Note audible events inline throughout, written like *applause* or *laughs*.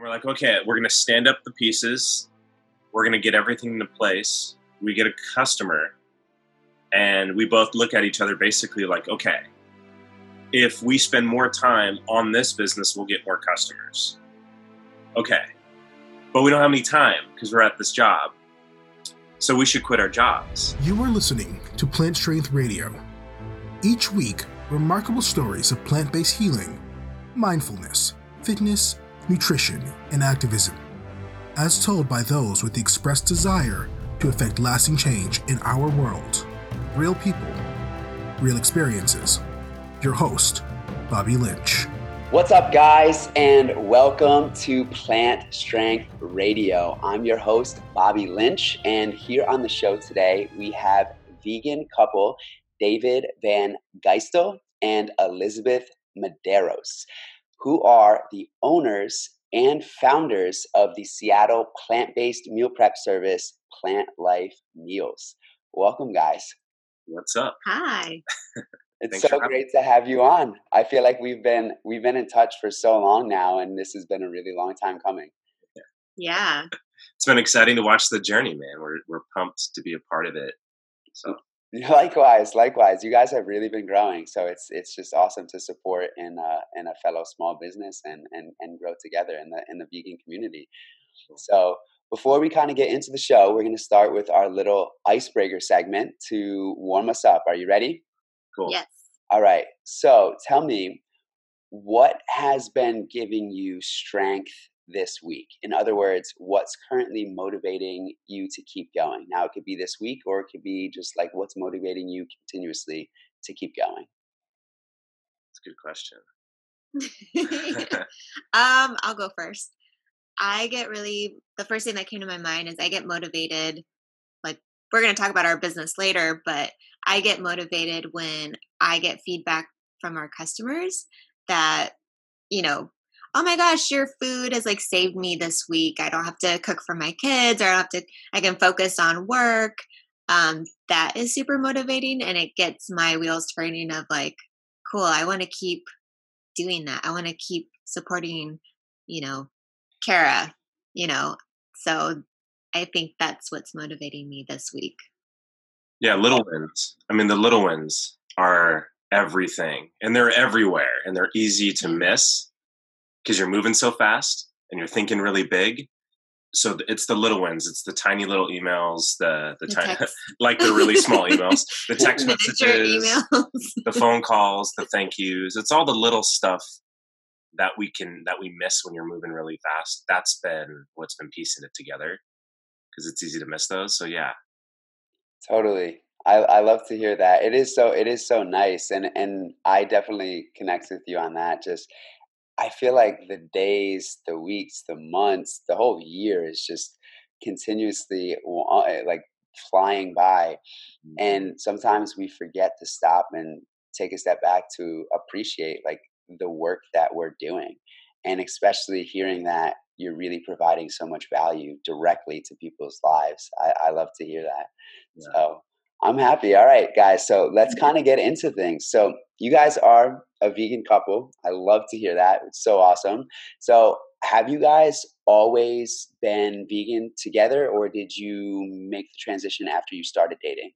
And we're like, okay, we're going to stand up the pieces. We're going to get everything into place. We get a customer. And we both look at each other basically like, okay, if we spend more time on this business, we'll get more customers. Okay. But we don't have any time because we're at this job. So we should quit our jobs. You are listening to Plant Strength Radio. Each week, remarkable stories of plant based healing, mindfulness, fitness, nutrition, and activism, as told by those with the expressed desire to effect lasting change in our world. Real people, real experiences. Your host, Bobby Lynch. What's up, guys, and welcome to Plant Strength Radio. I'm your host, Bobby Lynch, and here on the show today, we have vegan couple David Van Geistel and Elizabeth Medeiros, who are the owners and founders of the Seattle plant based meal prep service, Plant Life Meals. Welcome, guys. What's up? Hi. *laughs* It's Thanks so for having great to have you on. I feel like we've been we've been in touch for so long now, and this has been a really long time coming. Yeah. It's been exciting to watch the journey, man. We're, we're pumped to be a part of it. So, *laughs* Likewise, likewise, you guys have really been growing, so it's it's just awesome to support in a in a fellow small business and and and grow together in the in the vegan community. So before we kind of get into the show, we're going to start with our little icebreaker segment to warm us up. Are you ready? cool. Yes. All right. So tell me, what has been giving you strength this week? In other words, what's currently motivating you to keep going? Now, it could be this week, or it could be just like what's motivating you continuously to keep going. It's a good question. *laughs* *laughs* um, I'll go first. I get really the first thing that came to my mind is I get motivated. Like we're going to talk about our business later, but I get motivated when I get feedback from our customers that you know, oh my gosh, your food has like saved me this week. I don't have to cook for my kids, or I don't have to. I can focus on work. Um, that is super motivating, and it gets my wheels turning. Of like, cool. I want to keep doing that. I want to keep supporting, you know, Kara, you know. So I think that's what's motivating me this week. Yeah, little wins. I mean, the little wins are everything, and they're everywhere, and they're easy to miss because you're moving so fast and you're thinking really big. So it's the little wins. It's the tiny little emails, the the, The tiny, *laughs* like the really small *laughs* emails, the text messages, emails. the phone calls, the thank yous. It's all the little stuff that we can that we miss when you're moving really fast. That's been what's been piecing it together because it's easy to miss those. So yeah, Totally. I, I love to hear that. It is so it is so nice and and I definitely connect with you on that. Just I feel like the days, the weeks, the months, the whole year is just continuously eh, like flying by and sometimes we forget to stop and take a step back to appreciate like the work that we're doing and especially hearing that you're really providing so much value directly to people's lives i, I love to hear that Yeah. so i'm happy all right guys so let's kind of get into things so you guys are a vegan couple i love to hear that it's so awesome so have you guys always been vegan together or did you make the transition after you started dating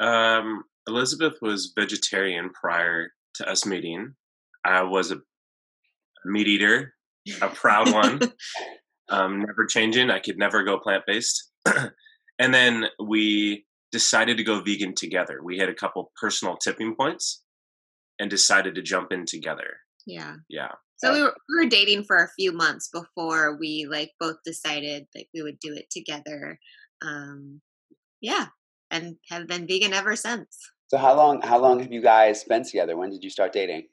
Um, Elizabeth was vegetarian prior to us meeting. I was a meat eater, a proud one, *laughs* um, never changing. I could never go plant based. *clears throat* and then we decided to go vegan together. We had a couple personal tipping points and decided to jump in together. yeah. Yeah. So we were, we were dating for a few months before we like both decided like we would do it together. Um, yeah, and have been vegan ever since. so how long how long have you guys been together when did you start dating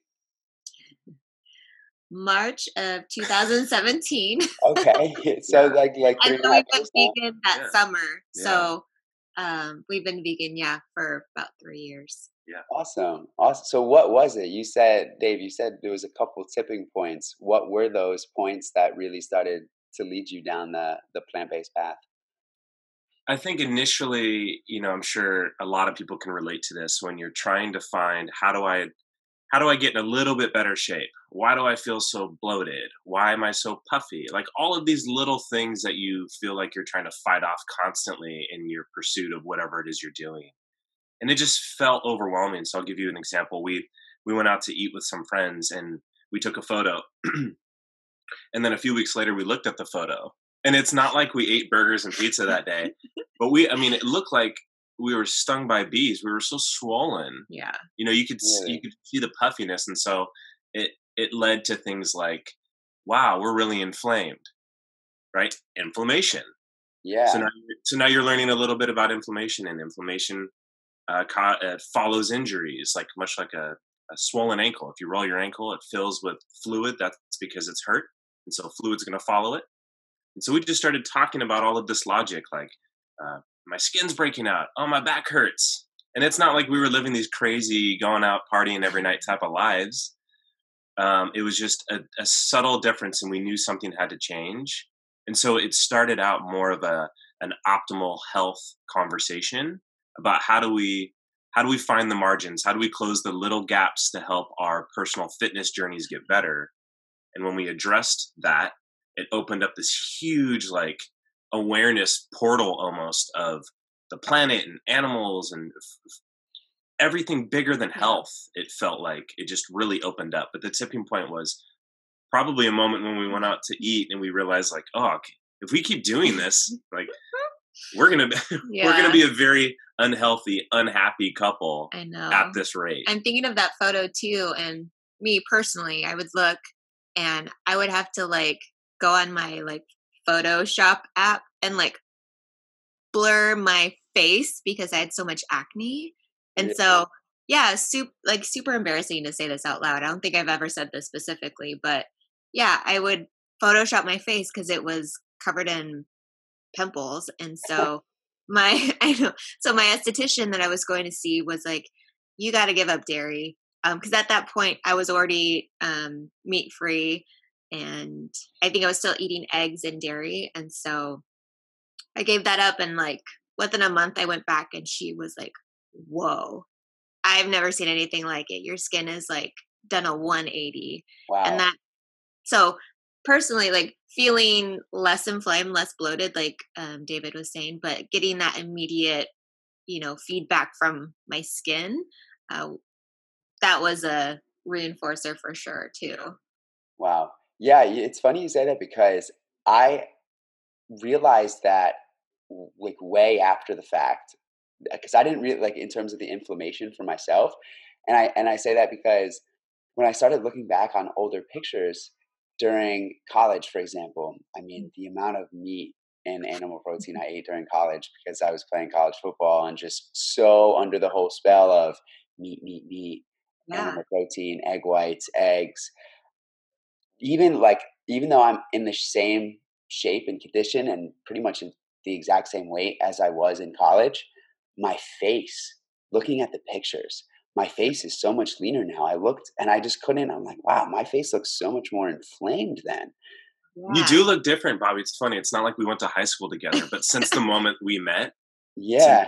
March of 2017. okay *laughs* so Yeah. like like three and and we half went vegan that Yeah. summer. Yeah. So um, we've been vegan, yeah, for about three years. Yeah, awesome. Awesome so what was it? You said dave you said there was a couple tipping points. What were those points that really started to lead you down the the plant-based path? I think initially, you know, I'm sure a lot of people can relate to this when you're trying to find how do I how do I get in a little bit better shape? Why do I feel so bloated? Why am I so puffy? Like all of these little things that you feel like you're trying to fight off constantly in your pursuit of whatever it is you're doing. And it just felt overwhelming. So I'll give you an example. We we went out to eat with some friends and we took a photo. *clears throat* and then a few weeks later we looked at the photo. And it's not like we ate burgers and pizza that day. but we I mean it looked like we were stung by bees. We were so swollen. Yeah. You know, you could you could see the puffiness, and so it it led to things like, wow, we're really inflamed, right? Inflammation. Yeah. So now, so now you're learning a little bit about inflammation, and inflammation uh, co- uh, follows injuries, like much like a, a swollen ankle. If you roll your ankle, it fills with fluid. That's because it's hurt, and so fluid's going to follow it. And so we just started talking about all of this logic, like uh, my skin's breaking out. Oh, my back hurts. And it's not like we were living these crazy, going out partying every night type of lives. Um, it was just a, a subtle difference, and we knew something had to change. And so it started out more of a an optimal health conversation about how do we how do we find the margins? How do we close the little gaps to help our personal fitness journeys get better? And when we addressed that, it opened up this huge like awareness portal almost of the planet and animals and everything bigger than health it felt like. It just really opened up. But the tipping point was probably a moment when we went out to eat and we realized like oh if we keep doing this *laughs* like we're gonna be, yeah. *laughs* we're gonna be a very unhealthy unhappy couple i know. at this rate. I'm thinking of that photo too and me personally i would look and i would have to like go on my like Photoshop app and like blur my face because I had so much acne. And yeah. so, yeah, super like super embarrassing to say this out loud. I don't think I've ever said this specifically, but yeah, I would Photoshop my face because it was covered in pimples. And *laughs* so my *laughs* I know so my esthetician that I was going to see was like, you got to give up dairy. Um, because at that point I was already um meat free and I think I was still eating eggs and dairy. And so I gave that up. And like within a month, I went back and she was like, Whoa, I've never seen anything like it. Your skin is like done a 180. Wow. And that, so personally, like feeling less inflamed, less bloated, like um, David was saying, but getting that immediate, you know, feedback from my skin, uh, that was a reinforcer for sure, too. Wow. Yeah, it's funny you say that because I realized that like way after the fact because I didn't really like in terms of the inflammation for myself. And I and I say that because when I started looking back on older pictures during college, for example, I mean mm. the amount of meat and animal protein I ate during college because I was playing college football and just so under the whole spell of meat, meat, meat, yeah. animal protein, egg whites, eggs even like even though I'm in the same shape and condition and pretty much in the exact same weight as I was in college, my face, looking at the pictures, my face is so much leaner now. I looked and I just couldn't. I'm like, wow, my face looks so much more inflamed then. Yeah. You do look different, Bobby. It's funny. It's not like we went to high school together, but since the *laughs* moment we met, yeah,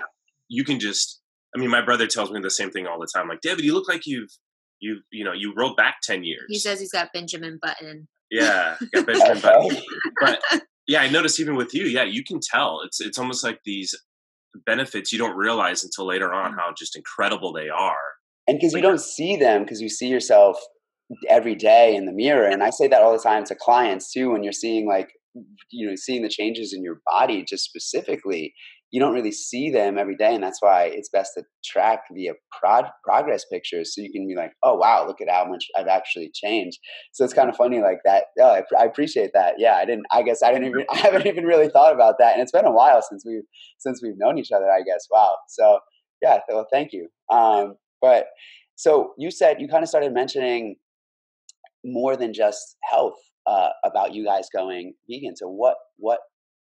you can just. I mean, my brother tells me the same thing all the time. Like, David, you look like you've you you know you rolled back 10 years. he says he's got benjamin button. Yeah got benjamin button. But yeah i noticed even with you yeah you can tell. It's it's almost like these benefits you don't realize until later on mm. how just incredible they are. And because you don't see them because you see yourself every day in the mirror and i say that all the time to clients too when you're seeing like you know seeing the changes in your body just specifically you don't really see them every day and that's why it's best to track via progress pictures so you can be like oh wow look at how much i've actually changed. So it's kind of funny like that oh, I, I, appreciate that yeah i didn't i guess i didn't even *laughs* i haven't even really thought about that and it's been a while since we've since we've known each other i guess wow so yeah well thank you um but so you said you kind of started mentioning more than just health uh, about you guys going vegan so what what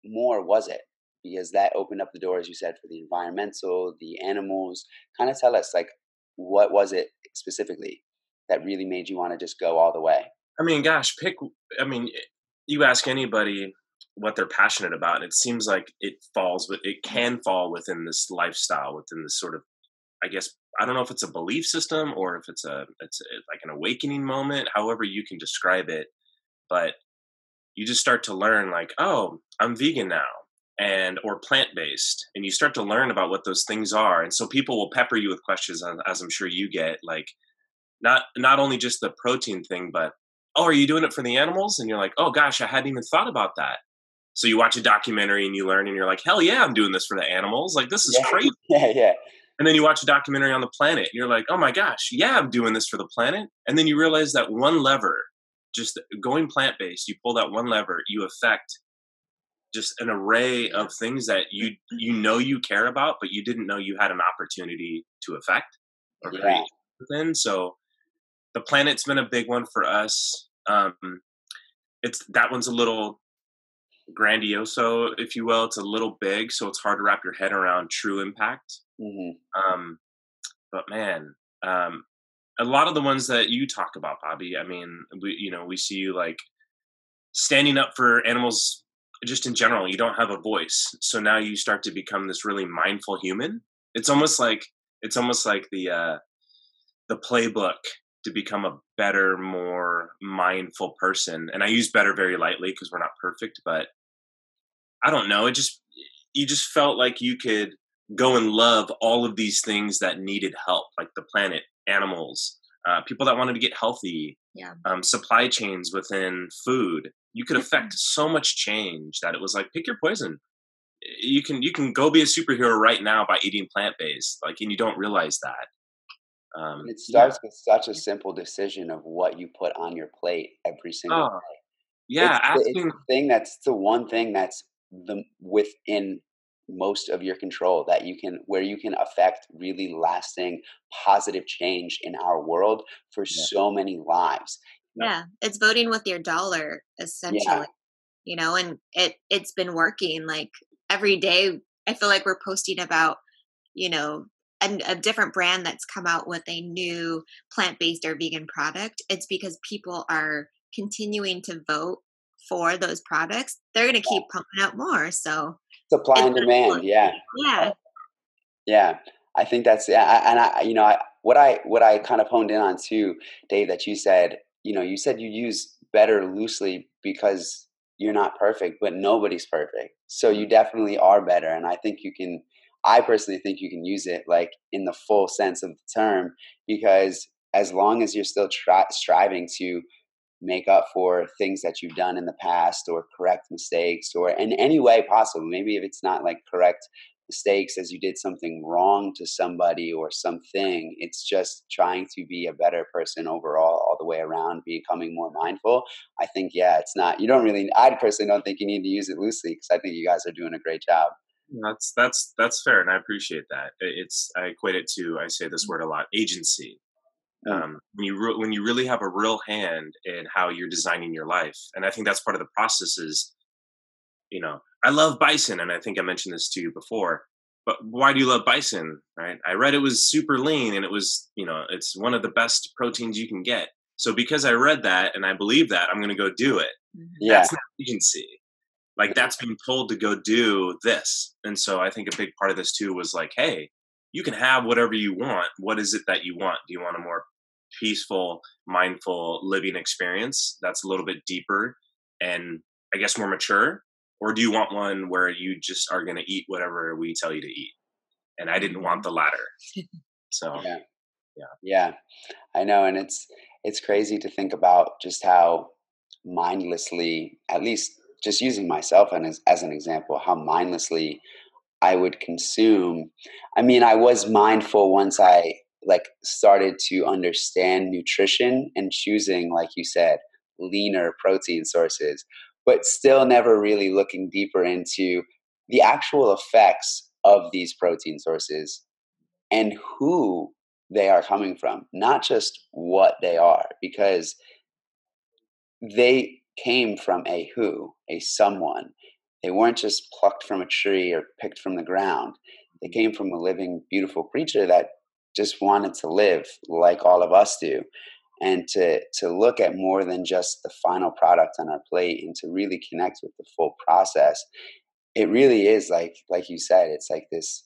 more was it because that opened up the door, as you said, for the environmental, the animals. Kind of tell us, like, what was it specifically that really made you want to just go all the way? I mean, gosh, pick. I mean, eh, you ask anybody what they're passionate about, and it seems like it falls, but it mm. can fall within this lifestyle, within this sort of, I guess, I don't know if it's a belief system or if it's a it's a, like an awakening moment, however you can describe it, but you just start to learn like, oh, I'm vegan now and or plant based and you start to learn about what those things are and so people will pepper you with questions as i'm sure you get like not not only just the protein thing but oh are you doing it for the animals? And you're like oh gosh i hadn't even thought about that. So you watch a documentary and you learn and you're like hell yeah i'm doing this for the animals. Like this is yeah. crazy. *laughs* Yeah yeah. And then you watch a documentary on the planet and you're like oh my gosh yeah i'm doing this for the planet. And then you realize that one lever just going plant based you pull that one lever you affect just an array of things that you you know you care about but you didn't know you had an opportunity to affect or Yeah. create within. So the planet's been a big one for us. Um it's that one's a little grandioso if you will. It's a little big so it's hard to wrap your head around true impact. Hmm um but man um a lot of the ones that you talk about bobby i mean we you know we see you like standing up for animals just in general you don't have a voice. So now you start to become this really mindful human. It's almost like it's almost like the uh the playbook to become a better more mindful person. And i use better very lightly because we're not perfect but i don't know. It just you just felt like you could go and love all of these things that needed help like the planet animals uh, people that wanted to get healthy Yeah. um, supply chains within food you could affect so much change that it was like pick your poison you can you can go be a superhero right now by eating plant-based like and you don't realize that um And it yeah. starts with such a simple decision of what you put on your plate every single Oh, day. yeah it's, the, it's the thing that's the one thing that's the within most of your control that you can where you can affect really lasting positive change in our world for Yeah. so many lives. Yeah, it's voting with your dollar essentially. You know, and it it's been working like every day I feel like we're posting about, you know, a, a different brand that's come out with a new plant-based or vegan product. It's because people are continuing to vote for those products. They're going to keep pumping out more. So, Supply and demand, yeah. yeah. Yeah, I think that's yeah, I- and I, you know, I, what I what I kind of honed in on too, Dave, that you said, you know, you said you use better loosely because you're not perfect, but nobody's perfect. So you definitely are better, and I think you can. I personally think you can use it like in the full sense of the term because as long as you're still try, striving to make up for things that you've done in the past or correct mistakes or in any way possible maybe if it's not like correct mistakes as you did something wrong to somebody or something. It's just trying to be a better person overall, all the way around, becoming more mindful. I think, yeah, it's not, you don't really, I personally don't think you need to use it loosely because I think you guys are doing a great job. That's that's that's fair, and I appreciate that. It's I equate it to I say this mm. word a lot: agency. Um, when you re- when you really have a real hand in how you're designing your life, and I think that's part of the process. Is you know I love bison, and I think I mentioned this to you before. But why do you love bison? Right? I read it was super lean, and it was you know it's one of the best proteins you can get. So because I read that and I believe that, I'm going to go do it. Yeah. That's not agency. Like that's being told to go do this. And so I think a big part of this too was like, hey, you can have whatever you want. What is it that you want? Do you want a more peaceful, mindful living experience that's a little bit deeper and I guess more mature? Or do you want one where you just are going to eat whatever we tell you to eat? And I didn't want the mm-hmm. latter. *laughs* So, Yeah. Yeah. Yeah. I know. And it's, it's crazy to think about just how mindlessly, at least just using myself and as, as an example, how mindlessly I would consume. I mean, I was mindful once I like started to understand nutrition and choosing, like you said, leaner protein sources, but still never really looking deeper into the actual effects of these protein sources and who they are coming from, not just what they are, because they came from a who, a someone. They weren't just plucked from a tree or picked from the ground. They came from a living, beautiful creature that just wanted to live like all of us do. And to, to look at more than just the final product on our plate and to really connect with the full process, it really is like like you said, it's like this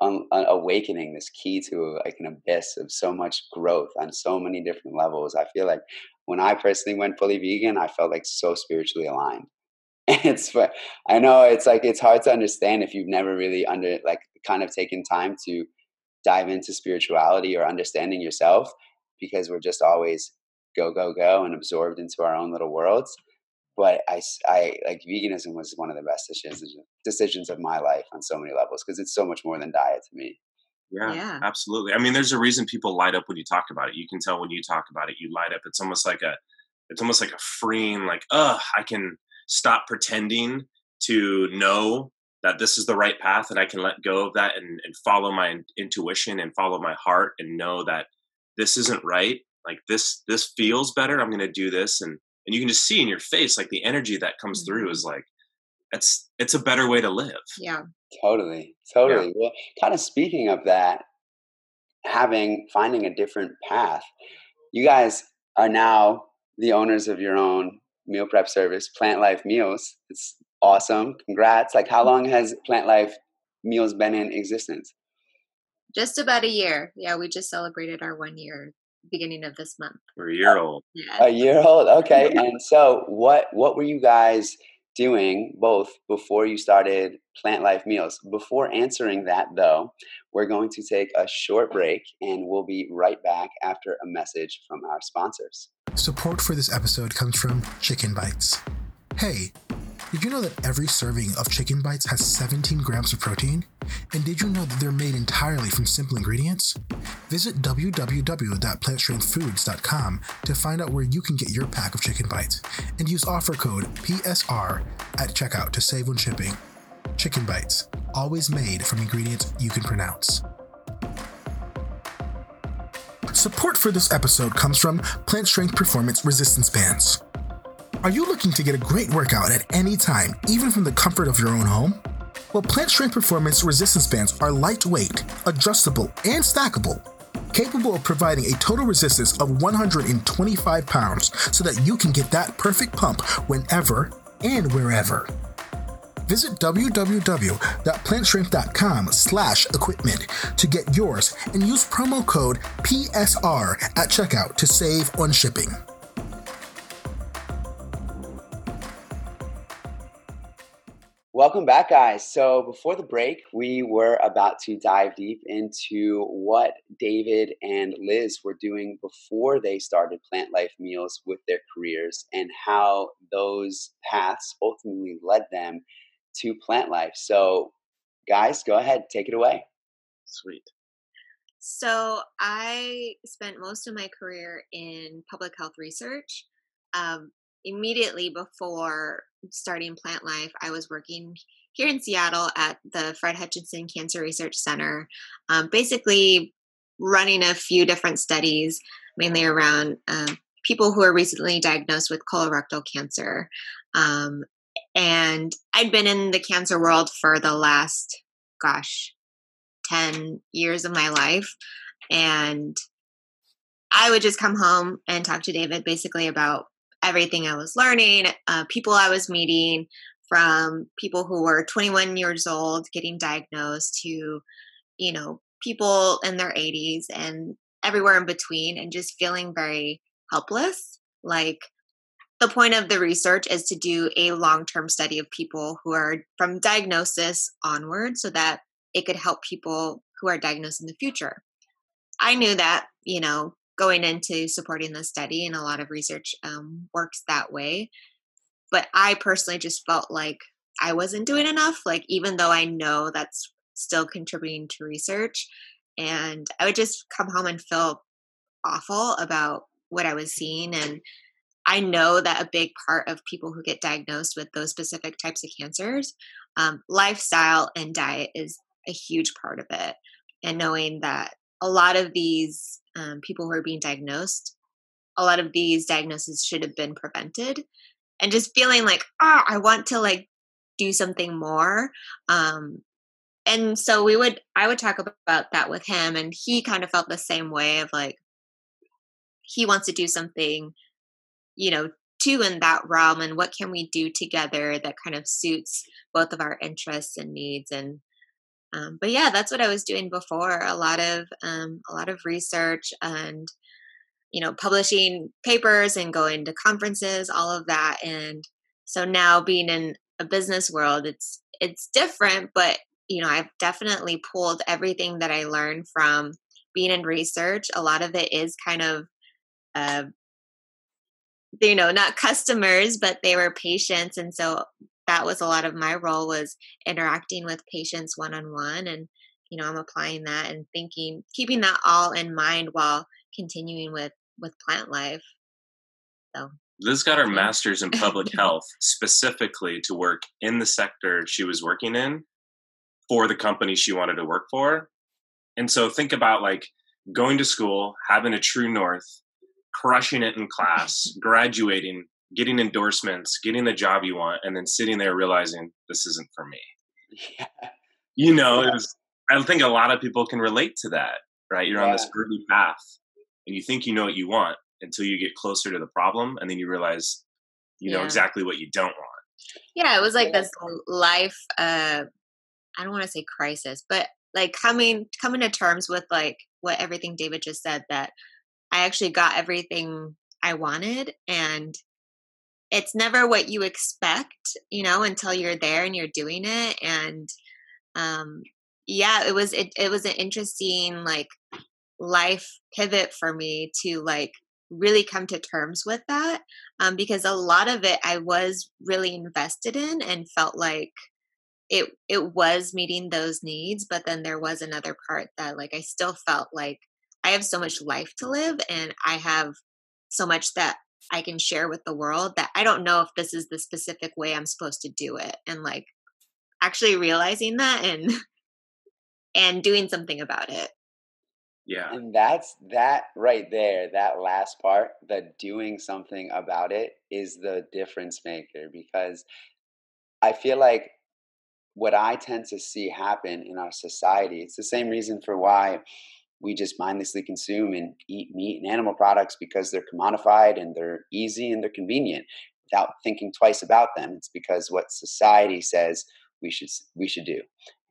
un- uh, awakening, this key to like an abyss of so much growth on so many different levels. I feel like when I personally went fully vegan, I felt like so spiritually aligned. *laughs* it's I know it's like it's hard to understand if you've never really under like kind of taken time to dive into spirituality or understanding yourself because we're just always go go go and absorbed into our own little worlds but I, I like veganism was one of the best decisions decisions of my life on so many levels because it's so much more than diet to me yeah, yeah, absolutely. I mean, there's a reason people light up when you talk about it. You can tell when you talk about it, you light up. It's almost like a, it's almost like a freeing, like, oh, I can stop pretending to know that this is the right path and I can let go of that and, and follow my intuition and follow my heart and know that this isn't right. Like this, this feels better. I'm going to do this. And, and you can just see in your face, like the energy that comes mm-hmm. through is like, it's, it's a better way to live. Yeah. Totally. Totally. Yeah. Well, kind of speaking of that, having, finding a different path, you guys are now the owners of your own meal prep service, Plant Life Meals. It's awesome. Congrats. Like, how long has Plant Life Meals been in existence? Just about a year. Yeah, we just celebrated our one year beginning of this month. We're a year old. Yeah. A year old. Okay. and so, what what were you guys doing both before you started Plant Life Meals? Before answering that, though, we're going to take a short break, and we'll be right back after a message from our sponsors. Support for this episode comes from Chicken Bites. Hey, did you know that every serving of chicken bites has 17 grams of protein? And did you know that they're made entirely from simple ingredients? Visit www.plantstrengthfoods.com to find out where you can get your pack of chicken bites and use offer code PSR at checkout to save on shipping. Chicken bites, always made from ingredients you can pronounce. Support for this episode comes from Plant Strength Performance Resistance Bands. Are you looking to get a great workout at any time, even from the comfort of your own home? Well, Plant Strength Performance Resistance Bands are lightweight, adjustable, and stackable, capable of providing a total resistance of 125 pounds so that you can get that perfect pump whenever and wherever. Visit www.plantstrength.com slash equipment to get yours and use promo code PSR at checkout to save on shipping. Welcome back, guys. So, before the break, we were about to dive deep into what David and Liz were doing before they started Plant Life Meals with their careers and how those paths ultimately led them to plant life. So, guys, go ahead, take it away. Sweet. So, I spent most of my career in public health research. Um, immediately before starting Plant Life, I was working here in Seattle at the Fred Hutchinson Cancer Research Center, um, basically running a few different studies, mainly around um, people who are recently diagnosed with colorectal cancer. Um, and I'd been in the cancer world for the last, gosh, 10 years of my life. And I would just come home and talk to David basically about everything I was learning, uh, people I was meeting, from people who were 21 years old getting diagnosed to, you know, people in their 80s and everywhere in between, and just feeling very helpless. Like, the point of the research is to do a long term study of people who are from diagnosis onward so that it could help people who are diagnosed in the future. I knew that, you know, going into supporting the study, and a lot of research um, works that way. But I personally just felt like I wasn't doing enough, like, even though I know that's still contributing to research. And I would just come home and feel awful about what I was seeing and I know that a big part of people who get diagnosed with those specific types of cancers, um, lifestyle and diet is a huge part of it. And knowing that a lot of these um, people who are being diagnosed, a lot of these diagnoses should have been prevented. And just feeling like, oh, I want to like do something more. Um, and so we would, I would talk about that with him, and he kind of felt the same way of like, he wants to do something you know two in that realm and what can we do together that kind of suits both of our interests and needs and Um, but yeah, that's what I was doing before. A lot of um, a lot of research and you know publishing papers and going to conferences, all of that. And so now being in a business world, it's it's different, but you know I've definitely pulled everything that I learned from being in research. A lot of it is kind of uh, you know not customers but they were patients and so that was a lot of my role was interacting with patients one on one and you know i'm applying that and thinking keeping that all in mind while continuing with with plant life. So liz got her master's in *laughs* public health specifically to work in the sector she was working in for the company she wanted to work for. And so think about like going to school having a true north crushing it in class *laughs* graduating getting endorsements, getting the job you want, and then sitting there realizing this isn't for me. *laughs* Yeah. You know, yeah. it was, I think a lot of people can relate to that, right? You're yeah. on this early path and you think you know what you want until you get closer to the problem and then you realize you know exactly what you don't want. Yeah, it was like this life uh I don't want to say crisis, but like coming coming to terms with like what everything David just said that I actually got everything I wanted and it's never what you expect, you know, until you're there and you're doing it. And um, yeah, it was it, it was an interesting like life pivot for me to like really come to terms with that um, because a lot of it I was really invested in and felt like it it was meeting those needs but then there was another part that like I still felt like I have so much life to live and I have so much that I can share with the world that I don't know if this is the specific way I'm supposed to do it and like actually realizing that and *laughs* and doing something about it. Yeah. And that's that right there, that last part, the doing something about it is the difference maker because I feel like what I tend to see happen in our society, it's the same reason for why we just mindlessly consume and eat meat and animal products because they're commodified and they're easy and they're convenient without thinking twice about them. It's because what society says we should we should do.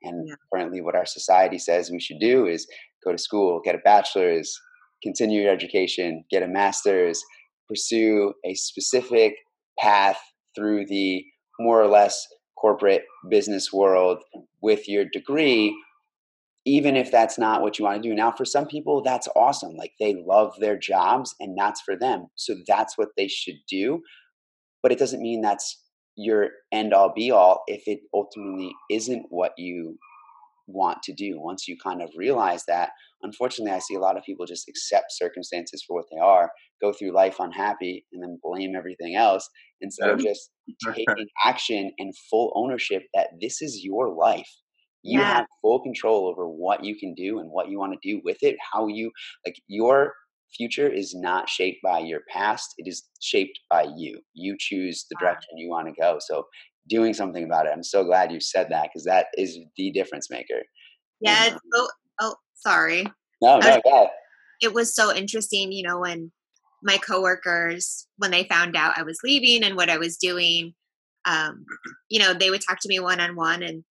And yeah. currently what our society says we should do is go to school, get a bachelor's, continue your education, get a master's, pursue a specific path through the more or less corporate business world with your degree even if that's not what you want to do. Now, for some people, that's awesome. Like they love their jobs and that's for them. So that's what they should do. But it doesn't mean that's your end all be all if it ultimately isn't what you want to do. Once you kind of realize that, unfortunately, I see a lot of people just accept circumstances for what they are, go through life unhappy, and then blame everything else instead of just *laughs* taking action and full ownership that this is your life you yeah. have full control over what you can do and what you want to do with it how you like your future is not shaped by your past it is shaped by you. You choose the direction you want to go so doing something about it i'm so glad you said that because that is the difference maker yeah it's so, oh sorry. No no was, it was so interesting you know when my coworkers when they found out i was leaving and what i was doing um, you know they would talk to me one on one and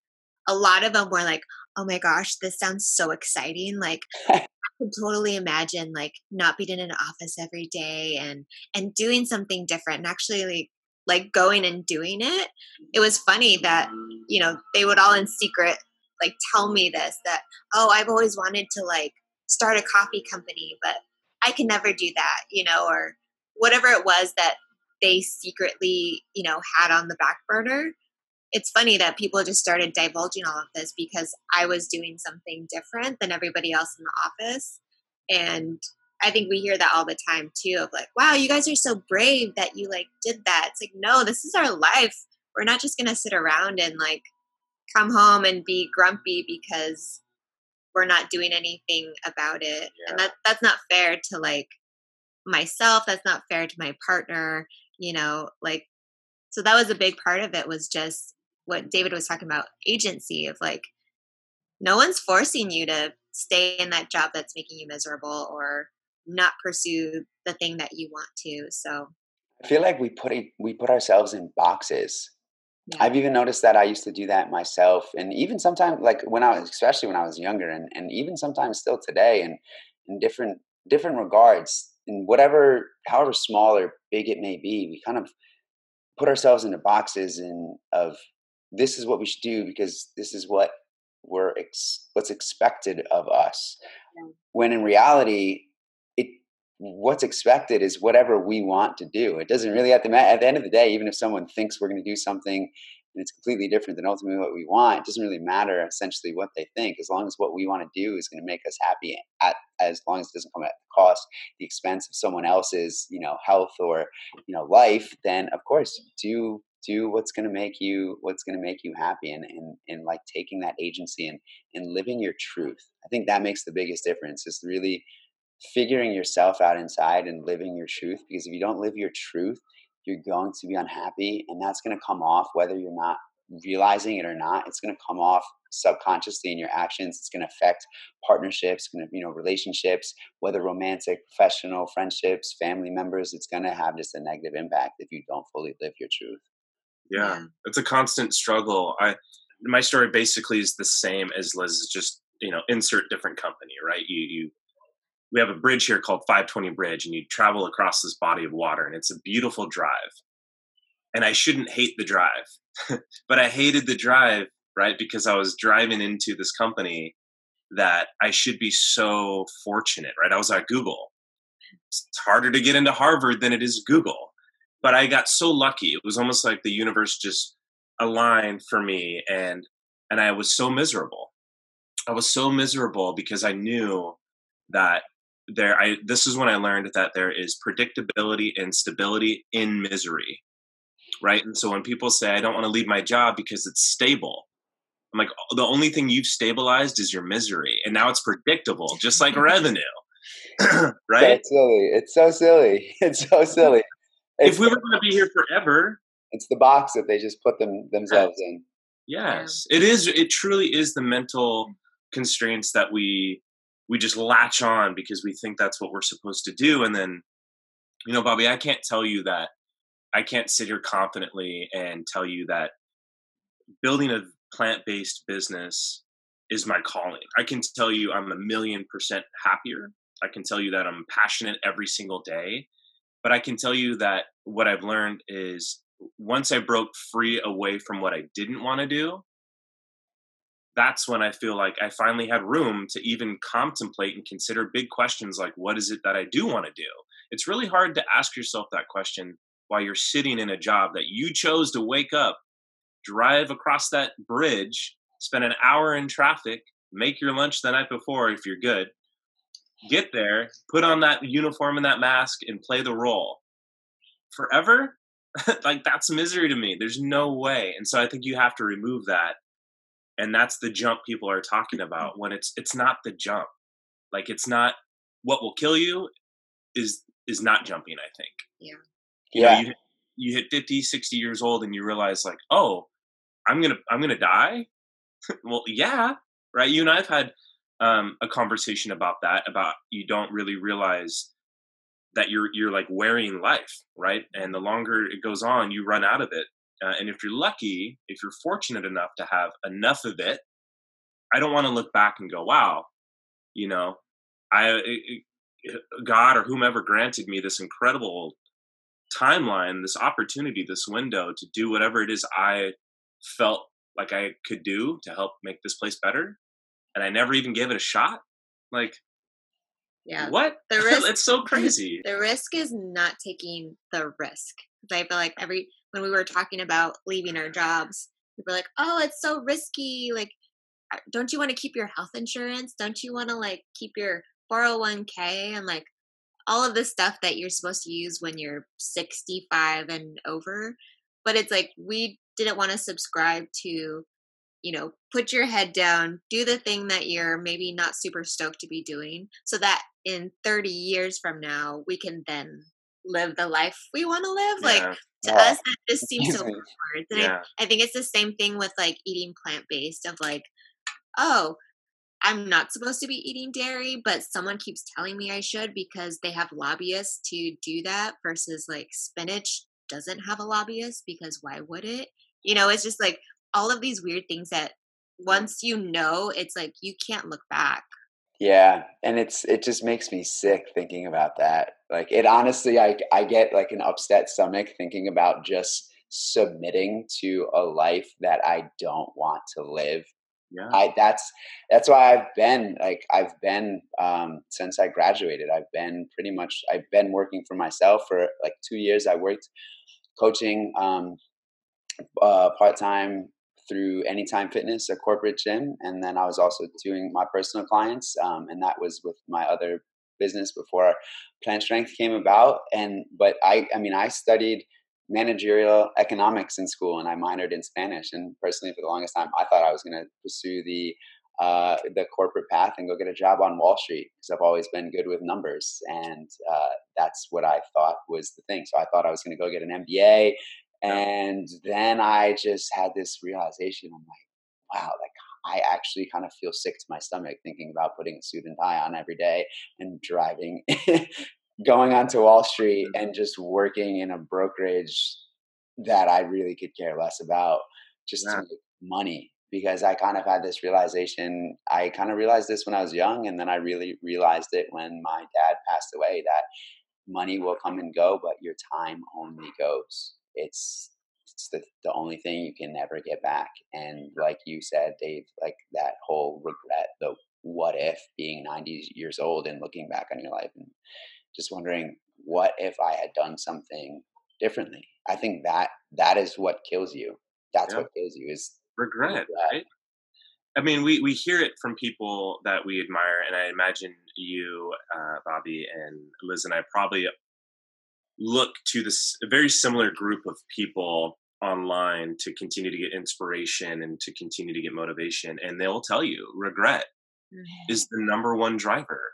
a lot of them were like, "Oh my gosh, this sounds so exciting!" Like *laughs* I could totally imagine like not being in an office every day and and doing something different and actually like like going and doing it. It was funny that you know they would all in secret like tell me this that oh I've always wanted to like start a coffee company, but I can never do that, you know, or whatever it was that they secretly, you know, had on the back burner it's funny that people just started divulging all of this because I was doing something different than everybody else in the office. And I think we hear that all the time too of like, wow, you guys are so brave that you like did that. It's like, no, this is our life. We're not just going to sit around and like come home and be grumpy because we're not doing anything about it. Yeah. And that that's not fair to like myself, that's not fair to my partner, you know, like so that was a big part of it was just what David was talking about agency of like no one's forcing you to stay in that job that's making you miserable or not pursue the thing that you want to so i feel like we put it we put ourselves in boxes Yeah. I've even noticed that I used to do that myself, and even sometimes, like when I was, especially when I was younger, and and even sometimes still today, and in different different regards, in whatever, however small or big it may be, we kind of put ourselves into boxes and of this is what we should do because this is what we're ex- what's expected of us. Yeah. When in reality, it what's expected is whatever we want to do. It doesn't really to matter. At the end of the day, even if someone thinks we're going to do something and it's completely different than ultimately what we want, it doesn't really matter essentially what they think, as long as what we want to do is going to make us happy. At as long as it doesn't come at the cost, the expense of someone else's, you know, health or you know life, then of course do do what's going to make you what's going to make you happy and, and and like taking that agency and and living your truth. I think that makes the biggest difference is really figuring yourself out inside and living your truth because if you don't live your truth you're going to be unhappy and that's going to come off whether you're not realizing it or not it's going to come off subconsciously in your actions it's going to affect partnerships going to you know relationships whether romantic professional friendships family members it's going to have just a negative impact if you don't fully live your truth yeah, yeah. it's a constant struggle i my story basically is the same as liz just you know insert different company right you you we have a bridge here called 520 Bridge, and you travel across this body of water, and it's a beautiful drive. And I shouldn't hate the drive, *laughs* but I hated the drive, right? Because I was driving into this company that I should be so fortunate, right? I was at Google. It's harder to get into Harvard than it is Google. But I got so lucky. It was almost like the universe just aligned for me and and I was so miserable. I was so miserable because I knew that there i this is when i learned that there is predictability and stability in misery right? And so when people say i don't want to leave my job because it's stable i'm like oh, the only thing you've stabilized is your misery and now it's predictable just like *laughs* revenue. *clears throat* Right? It's silly. It's so silly. *laughs* It's so silly it's, if we were going to be here forever it's the box that they just put them themselves in. Yes. It is it truly is the mental constraints that we we just latch on because we think that's what we're supposed to do and then you know bobby i can't tell you that i can't sit here confidently and tell you that building a plant-based business is my calling. I can tell you i'm a million percent happier. I can tell you that i'm passionate every single day but i can tell you that what i've learned is once i broke free away from what i didn't want to do that's when I feel like I finally had room to even contemplate and consider big questions like, what is it that I do want to do? It's really hard to ask yourself that question while you're sitting in a job that you chose to wake up, drive across that bridge, spend an hour in traffic, make your lunch the night before if you're good, get there, put on that uniform and that mask, and play the role. Forever? *laughs* like, that's misery to me. There's no way. And so I think you have to remove that and that's the jump people are talking about when it's it's not the jump like it's not what will kill you is is not jumping i think yeah you yeah know, you, you hit 50 60 years old and you realize like oh i'm gonna i'm gonna die *laughs* well yeah right you and i've had um, a conversation about that about you don't really realize that you're you're like wearing life right and the longer it goes on you run out of it uh, and if you're lucky, if you're fortunate enough to have enough of it, I don't want to look back and go, wow, you know, I, God or whomever granted me this incredible timeline, this opportunity, this window to do whatever it is I felt like I could do to help make this place better. And I never even gave it a shot. Like, yeah. What? *laughs* The risk, it's so crazy. *laughs* The risk is not taking the risk. I feel like every when we were talking about leaving our jobs, we were like, "Oh, it's so risky. Like, uh, don't you want to keep your health insurance? Don't you want to like keep your 401k and like all of the stuff that you're supposed to use when you're 65 and over?" But it's like we didn't want to subscribe to you know, put your head down, do the thing that you're maybe not super stoked to be doing, so that in 30 years from now, we can then live the life we want to live. Yeah. Like to oh. us, that just seems so backwards. And yeah. I, I think it's the same thing with like eating plant based of like, oh, I'm not supposed to be eating dairy, but someone keeps telling me I should because they have lobbyists to do that versus like spinach doesn't have a lobbyist because why would it? You know, it's just like all of these weird things that once you know, it's like you can't look back. Yeah, and it's it just makes me sick thinking about that. Like it honestly I I get like an upset stomach thinking about just submitting to a life that I don't want to live. Yeah. I that's that's why I've been like I've been um since I graduated. I've been pretty much I've been working for myself for like 2 years. I worked coaching um uh part-time through Anytime Fitness, a corporate gym, and then I was also doing my personal clients, um, and that was with my other business before Plant Strength came about. And but I, I mean, I studied managerial economics in school, and I minored in Spanish. And personally, for the longest time, I thought I was going to pursue the uh, the corporate path and go get a job on Wall Street because I've always been good with numbers, and uh, that's what I thought was the thing. So I thought I was going to go get an MBA and then I just had this realization. I'm like, wow, like I actually kind of feel sick to my stomach thinking about putting a suit and tie on every day and driving, *laughs* going onto Wall Street mm-hmm. and just working in a brokerage that I really could care less about just yeah. to make money. Because I kind of had this realization. I kind of realized this when I was young, and then I really realized it when my dad passed away that money will come and go, but your time only goes it's it's the, the only thing you can never get back. And like you said, Dave, like that whole regret, the what if being 90 years old and looking back on your life and just wondering, what if I had done something differently? I think that that is what kills you. That's yeah. what kills you is regret, regret. Right? I mean, we, we hear it from people that we admire, and I imagine you, uh, Bobby, and Liz and I probably look to this a very similar group of people online to continue to get inspiration and to continue to get motivation and they'll tell you regret is the number one driver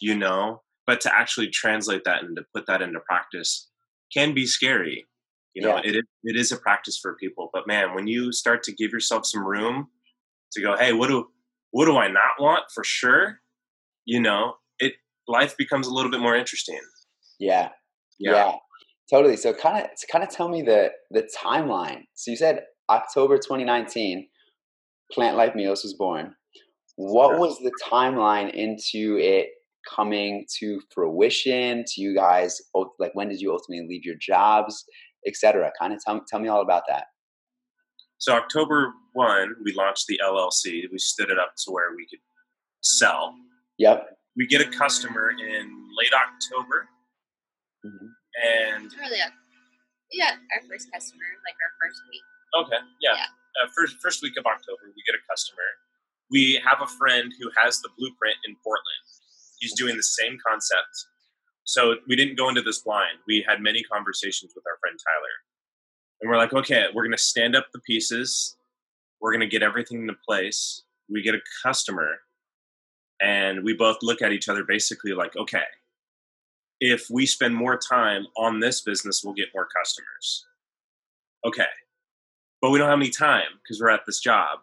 you know? But to actually translate that and to put that into practice can be scary you know? Yeah. it, it is a practice for people but man when you start to give yourself some room to go hey what do what do i not want for sure? you know it life becomes a little bit more interesting. Yeah yeah. yeah totally. So kind of kind of tell me the the timeline. So you said October 2019, Plant Life Meals was born. What was the timeline into it coming to fruition? To you guys, like when did you ultimately leave your jobs, etc. Kind of tell tell me all about that. So October one, we launched the LLC. We stood it up to where we could sell. Yep. We get a customer in late October Mm-hmm. And really, yeah, our first customer, like our first week. Okay, yeah. yeah. Uh, first first week of October, we get a customer. We have a friend who has the blueprint in Portland. He's doing the same concept. So we didn't go into this blind. We had many conversations with our friend Tyler. And we're like, okay, we're going to stand up the pieces. We're going to get everything into place. We get a customer. And we both look at each other basically like, okay, if we spend more time on this business, we'll get more customers. Okay. But we don't have any time because we're at this job.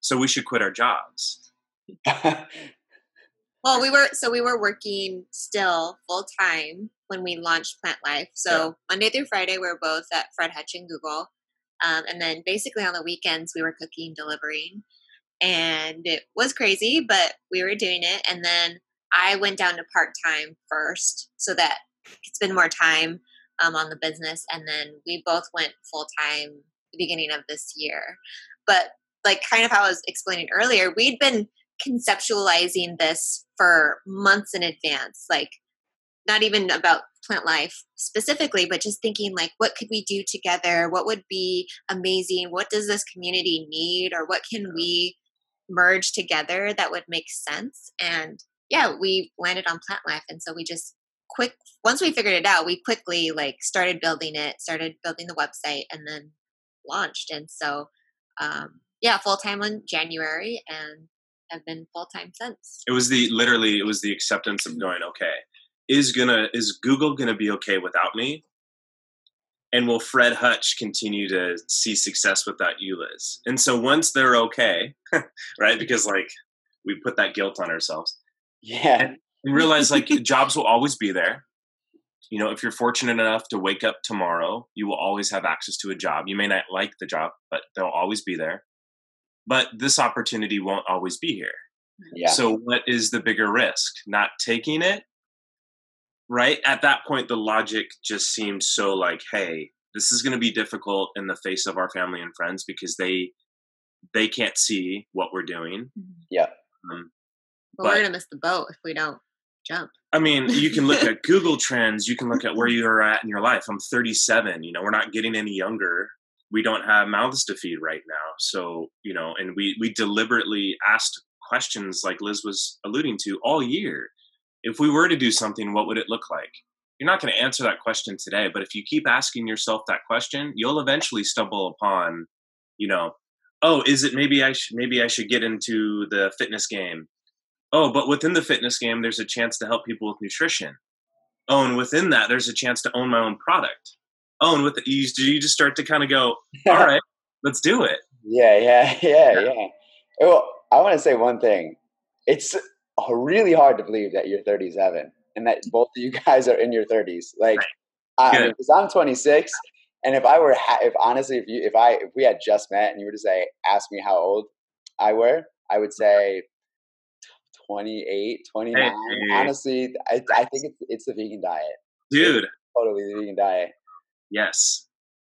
So we should quit our jobs. *laughs* well, we were so we were working still full time when we launched Plant Life. So yeah. Monday through Friday, we are both at Fred Hutch and Google. Um, and then basically on the weekends, we were cooking, delivering. And it was crazy, but we were doing it. And then I went down to part time first so that I could spend more time um, on the business. And then we both went full time the beginning of this year. But like kind of how I was explaining earlier, we'd been conceptualizing this for months in advance, like not even about plant life specifically, but just thinking like, what could we do together? What would be amazing? What does this community need? Or what can we merge together that would make sense? And yeah, we landed on Plant Life. And so we just quick, once we figured it out, we quickly like started building it, started building the website and then launched. And so, um, yeah, full time in January and have been full time since. It was the literally, it was the acceptance of going, okay, is gonna, is Google gonna be okay without me? and will Fred Hutch continue to see success without you, Liz? And so once they're okay, *laughs* right? Because like we put that guilt on ourselves. Yeah. And realize like *laughs* jobs will always be there. you know, if you're fortunate enough to wake up tomorrow, you will always have access to a job. You may not like the job, but they'll always be there. But this opportunity won't always be here. Yeah. So, what is the bigger risk? Not taking it? Right? At that point, the logic just seemed so like, hey, this is going to be difficult in the face of our family and friends because they they can't see what we're doing. Yeah. Um, But, we're gonna miss the boat if we don't jump. I mean, you can look at *laughs* Google Trends. You can look at where you're at in your life. I'm 37. You know, we're not getting any younger. We don't have mouths to feed right now. So, you know, and we we deliberately asked questions like Liz was alluding to all year. If we were to do something, what would it look like? You're not going to answer that question today, but if you keep asking yourself that question, you'll eventually stumble upon, you know, oh, is it maybe I should maybe I should get into the fitness game? Oh, but within the fitness game, there's a chance to help people with nutrition. Oh, and within that, there's a chance to own my own product. Oh, and with the, you, you just start to kind of go, *laughs* all right, let's do it. Yeah, yeah, *laughs* yeah, Yeah. Well, I want to say one thing. It's really hard to believe that you're 37 and that both of you *laughs* guys are in your 30s. Like, right. I, because I'm 26, and if I were, ha- if honestly, if you, if I, if we had just met and you were to say, ask me how old I were, I would say 28, 29. Hey. Honestly, I, I think it's it's the vegan diet. Dude, Totally the vegan diet. yes.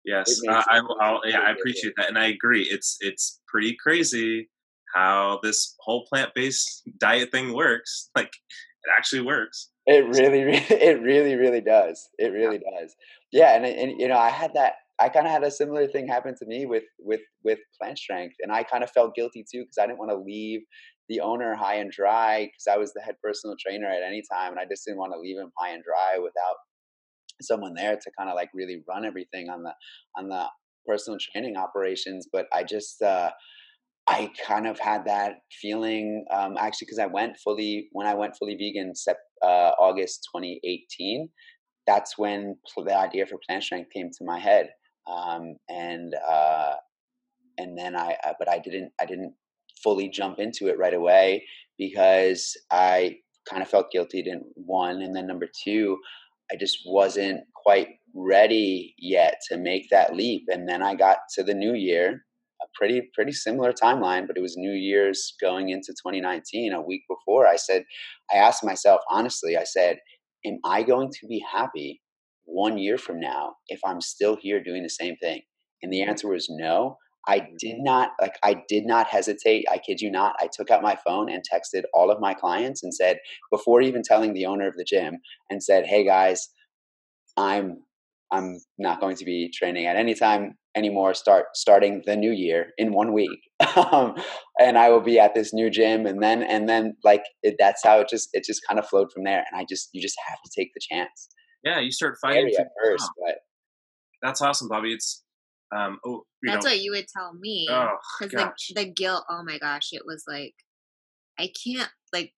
Yes, It I, it- I'll, yeah, I appreciate that, and I agree. It's it's pretty crazy how this whole plant based diet thing works. Like, it actually works. It really, *laughs* really, it really, really does. It really does. Yeah, and and you know, I had that. I kind of had a similar thing happen to me with with with plant strength, and I kind of felt guilty too because I didn't want to leave the owner high and dry because I was the head personal trainer at any time, and I just didn't want to leave him high and dry without someone there to kind of like really run everything on the on the personal training operations. But I just uh, I kind of had that feeling um, actually because I went fully when I went fully vegan sep- uh, August 2018. That's when the idea for plant strength came to my head, um, and uh, and then I uh, but I didn't I didn't fully jump into it right away because I kind of felt guilty. Didn't one, and then number two, I just wasn't quite ready yet to make that leap. And then I got to the new year, a pretty pretty similar timeline, but it was New Year's going into 2019. A week before, I said, I asked myself honestly, I said, Am I going to be happy one year from now if I'm still here doing the same thing? And the answer was no. I did not like I did not hesitate. I kid you not. I took out my phone and texted all of my clients and said, before even telling the owner of the gym, and said, "Hey guys, I'm I'm not going to be training at Anytime anymore. Start starting the new year in one week, *laughs* um, and I will be at this new gym. And then and then like it, that's how it just it just kind of flowed from there. And I just you just have to take the chance. Yeah, you start fighting. At first, but That's awesome, Bobby. It's um, oh, That's know, what you would tell me. oh Because gosh, the, the guilt, oh my gosh, it was like, I can't, like,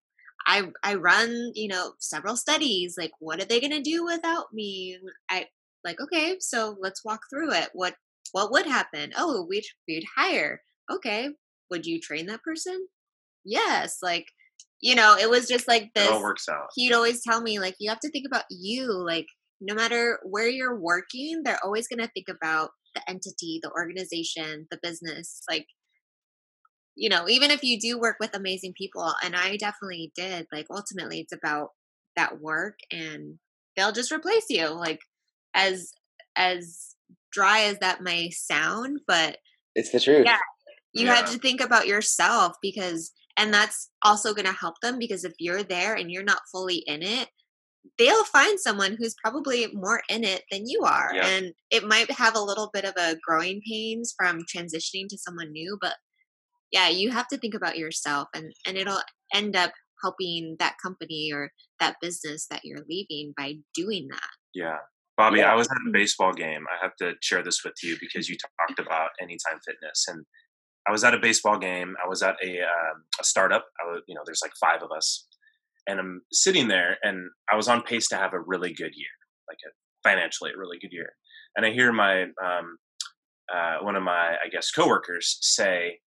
I I run, you know, several studies. Like, what are they gonna do without me? I like, okay, so let's walk through it. What what would happen? Oh, we'd we'd hire. Okay, would you train that person? Yes, like, you know, it was just like it this. all works out. He'd always tell me, like, you have to think about you. Like, no matter where you're working, they're always gonna think about the entity, the organization, the business. Like, you know, even if you do work with amazing people, and I definitely did, like, ultimately it's about that work and they'll just replace you. Like, as, as dry as that may sound, but it's the truth. Yeah. you have to think about yourself because and that's also going to help them because if you're there and you're not fully in it they'll find someone who's probably more in it than you are Yeah. and it might have a little bit of a growing pains from transitioning to someone new but yeah you have to think about yourself and and it'll end up helping that company or that business that you're leaving by doing that Yeah. Bobby, Yeah. I was at a baseball game. I have to share this with you because you talked about Anytime Fitness. And I was at a baseball game. I was at a, um, a startup. I was, you know, there's like five of us. And I'm sitting there and I was on pace to have a really good year, like a financially a really good year. And I hear my, um, uh, one of my, I guess, coworkers say,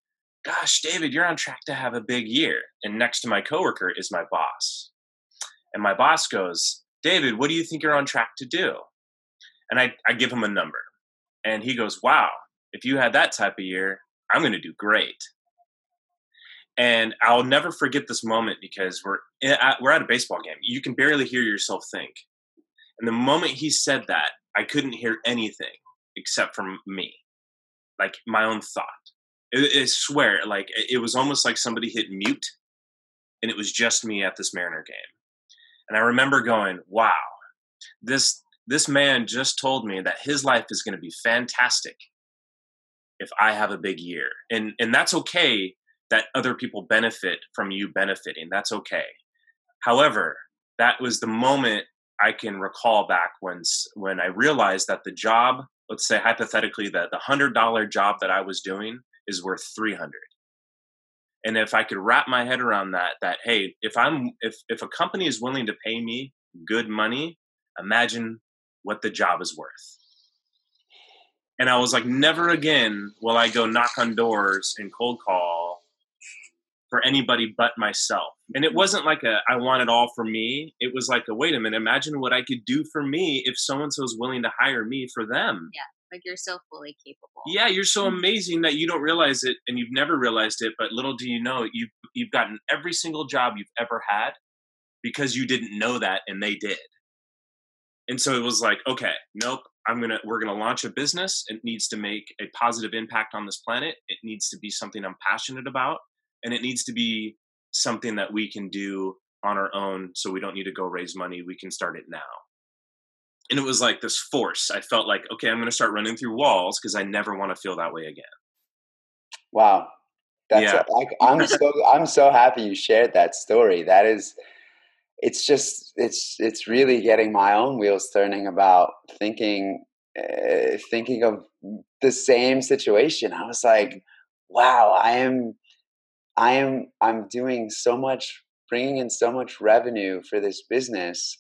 Gosh, David, you're on track to have a big year. And next to my coworker is my boss. And my boss goes, David, what do you think you're on track to do? And I, I give him a number. And he goes, Wow, if you had that type of year, I'm going to do great. And I'll never forget this moment because we're at, we're at a baseball game. You can barely hear yourself think. And the moment he said that, I couldn't hear anything except from me, like my own thought. I, I swear, like it was almost like somebody hit mute, and it was just me at this Mariner game. And I remember going, "Wow, this this man just told me that his life is going to be fantastic if I have a big year. And and that's okay that other people benefit from you benefiting. That's okay. However, that was the moment I can recall back when when I realized that the job, let's say hypothetically that the $100 job that I was doing is worth 300. And if I could wrap my head around that that hey, if I'm if if a company is willing to pay me good money, imagine what the job is worth. And I was like, never again will I go knock on doors and cold call for anybody but myself. And it wasn't like a I want it all for me. It was like a wait a minute, imagine what I could do for me if so and so is willing to hire me for them. Yeah. Like you're so fully capable. Yeah, you're so Mm-hmm. amazing that you don't realize it and you've never realized it, but little do you know you've you've gotten every single job you've ever had because you didn't know that and they did. And so it was like, okay, nope, I'm gonna we're gonna launch a business. It needs to make a positive impact on this planet. It needs to be something I'm passionate about, and it needs to be something that we can do on our own so we don't need to go raise money. We can start it now. And it was like this force. I felt like, okay, I'm gonna start running through walls because I never want to feel that way again. Wow. That's Yeah. like I'm *laughs* so I'm so happy you shared that story. That is it's just it's it's really getting my own wheels turning about thinking uh, thinking of the same situation. I was like, wow, I am I am I'm doing so much bringing in so much revenue for this business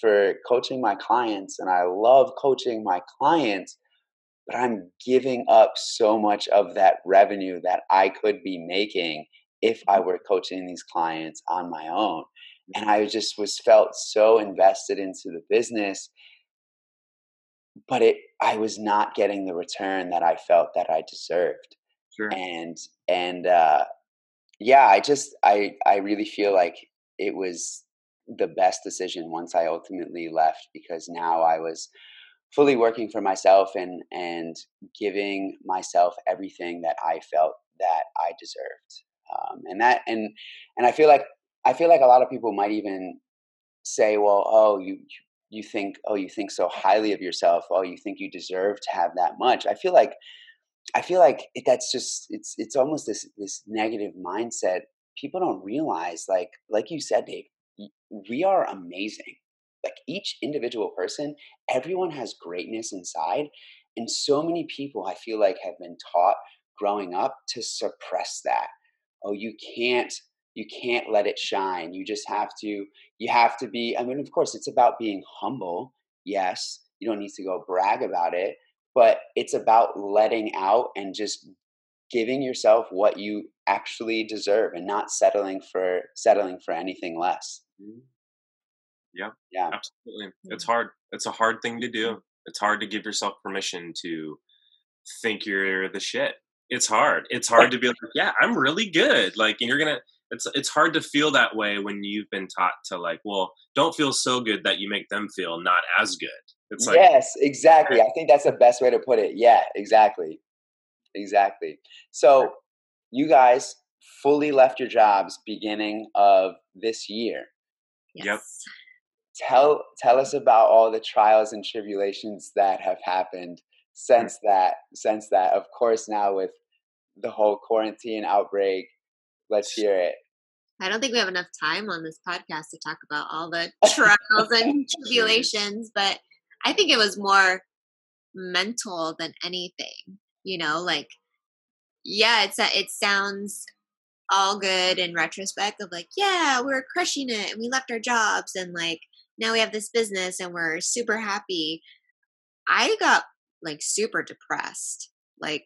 for coaching my clients and I love coaching my clients but I'm giving up so much of that revenue that I could be making if I were coaching these clients on my own. And I just was felt so invested into the business, but it I was not getting the return that I felt that I deserved. Sure. And and uh yeah, I just I I really feel like it was the best decision once I ultimately left because now I was fully working for myself and and giving myself everything that I felt that I deserved. Um, and that and and I feel like I feel like a lot of people might even say, well, oh, you you think oh you think so highly of yourself, oh you think you deserve to have that much. I feel like I feel like that's just it's it's almost this this negative mindset. People don't realize like like you said, Dave, we are amazing. Like each individual person everyone has greatness inside and so many people i feel like have been taught growing up to suppress that. Oh you can't you can't let it shine. You just have to you have to be i mean of course it's about being humble yes. You don't need to go brag about it but it's about letting out and just giving yourself what you actually deserve and not settling for settling for anything less Mhm. Yeah. yeah Absolutely. It's hard. It's a hard thing to do. It's hard to give yourself permission to think you're the shit. It's hard. It's hard to be like, yeah, I'm really good. Like, and you're gonna. It's it's hard to feel that way when you've been taught to like, well, don't feel so good that you make them feel not as good. It's like, yes, *laughs* exactly. I think that's the best way to put it. Yeah, exactly. Exactly. So you guys fully left your jobs beginning of this year. Yep. Tell tell us about all the trials and tribulations that have happened since that since that. Of course now with the whole quarantine outbreak. Let's hear it. I don't think we have enough time on this podcast to talk about all the *laughs* trials and tribulations, but I think it was more mental than anything. You know, like yeah, it's a, it sounds all good in retrospect of like, yeah, we were crushing it and we left our jobs and like now we have this business and we're super happy. I got like super depressed. Like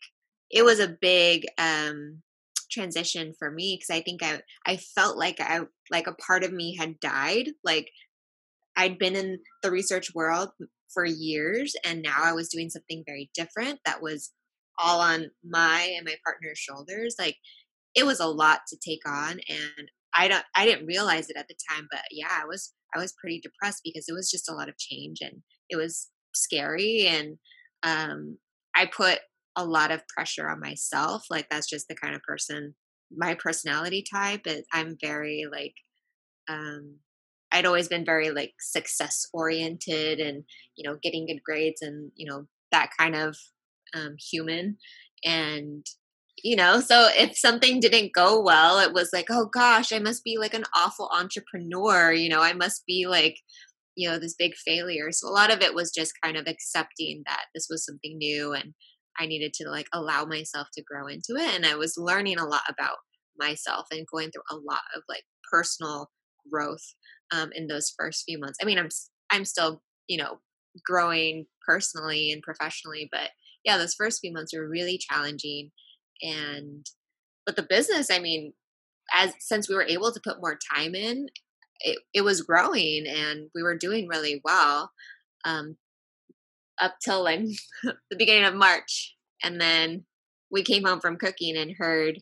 it was a big um transition for me because I think I I felt like I like a part of me had died. Like I'd been in the research world for years and now I was doing something very different that was all on my and my partner's shoulders. Like it was a lot to take on and I don't I didn't realize it at the time, but yeah, I was I was pretty depressed because it was just a lot of change and it was scary and um I put a lot of pressure on myself. Like that's just the kind of person my personality type is I'm very like um I'd always been very like success oriented and you know getting good grades and you know that kind of um, human. And you know so if something didn't go well it was like oh gosh i must be like an awful entrepreneur you know i must be like you know this big failure. So a lot of it was just kind of accepting that this was something new and i needed to like allow myself to grow into it and i was learning a lot about myself and going through a lot of like personal growth um, in those first few months. I mean, I'm I'm still you know growing personally and professionally, but yeah, those first few months were really challenging. And but the business, I mean, as since we were able to put more time in, it, it was growing and we were doing really well um, up till like *laughs* the beginning of March, and then we came home from cooking and heard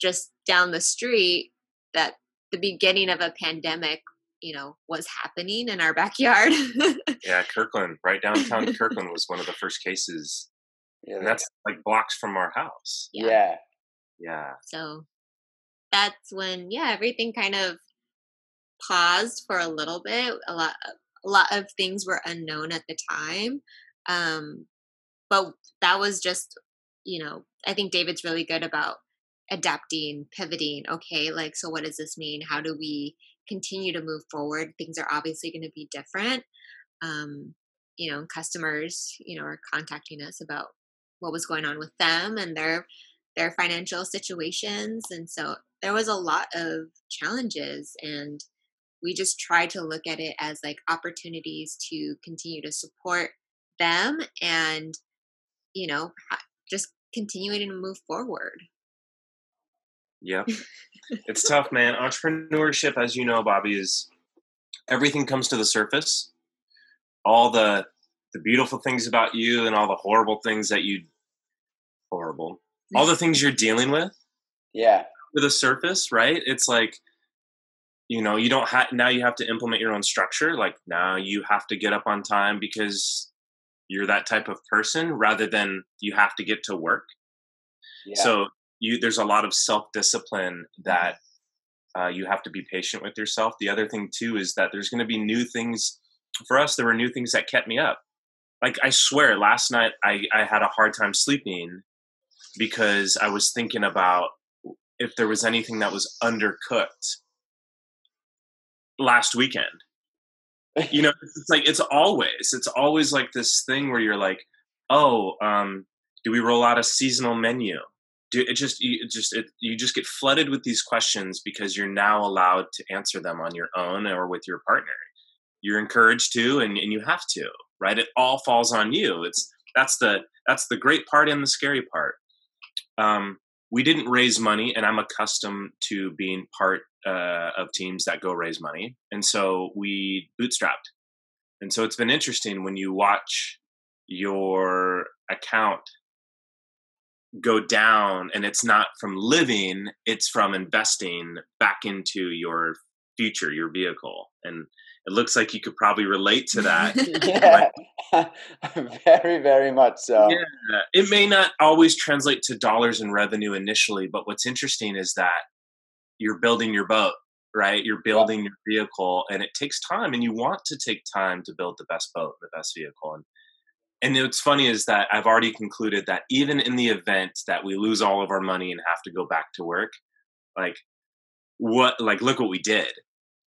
just down the street that the beginning of a pandemic you know was happening in our backyard *laughs* yeah kirkland right downtown *laughs* kirkland was one of the first cases yeah, and that's like blocks from our house yeah. yeah yeah so that's when yeah everything kind of paused for a little bit a lot a lot of things were unknown at the time um but that was just you know i think david's really good about adapting, pivoting. Okay, like, so what does this mean? How do we continue to move forward? Things are obviously going to be different. Um, you know, customers, you know, are contacting us about what was going on with them and their their financial situations, and so there was a lot of challenges, and we just tried to look at it as like opportunities to continue to support them and you know just continuing to move forward Yep. *laughs* it's tough, man. Entrepreneurship, as you know, Bobby, is everything comes to the surface. All the the beautiful things about you and all the horrible things that you horrible. All the things you're dealing with. Yeah. To the surface, right? It's like you know, you don't have now you have to implement your own structure. Like now you have to get up on time because you're that type of person rather than you have to get to work. Yeah. So you there's a lot of self discipline that uh, you have to be patient with yourself. The other thing too is that there's going to be new things. For us, there were new things that kept me up. Like I swear, last night I, I had a hard time sleeping because I was thinking about if there was anything that was undercooked last weekend. you know, it's like it's always it's always like this thing where you're like, oh, um, do we roll out a seasonal menu? Do it just you just it, you just get flooded with these questions because you're now allowed to answer them on your own or with your partner. You're encouraged to and, and you have to right? It all falls on you. It's that's the that's the great part and the scary part. Um, we didn't raise money and i'm accustomed to being part uh, of teams that go raise money and so we bootstrapped. And so it's been interesting when you watch your account go down and it's not from living it's from investing back into your future your vehicle and it looks like you could probably relate to that *laughs* yeah. *laughs* very very much so yeah it may not always translate to dollars in revenue initially but what's interesting is that you're building your boat right you're building yeah. your vehicle and it takes time and you want to take time to build the best boat the best vehicle and and what's funny is that I've already concluded that even in the event that we lose all of our money and have to go back to work, like what, like look what we did.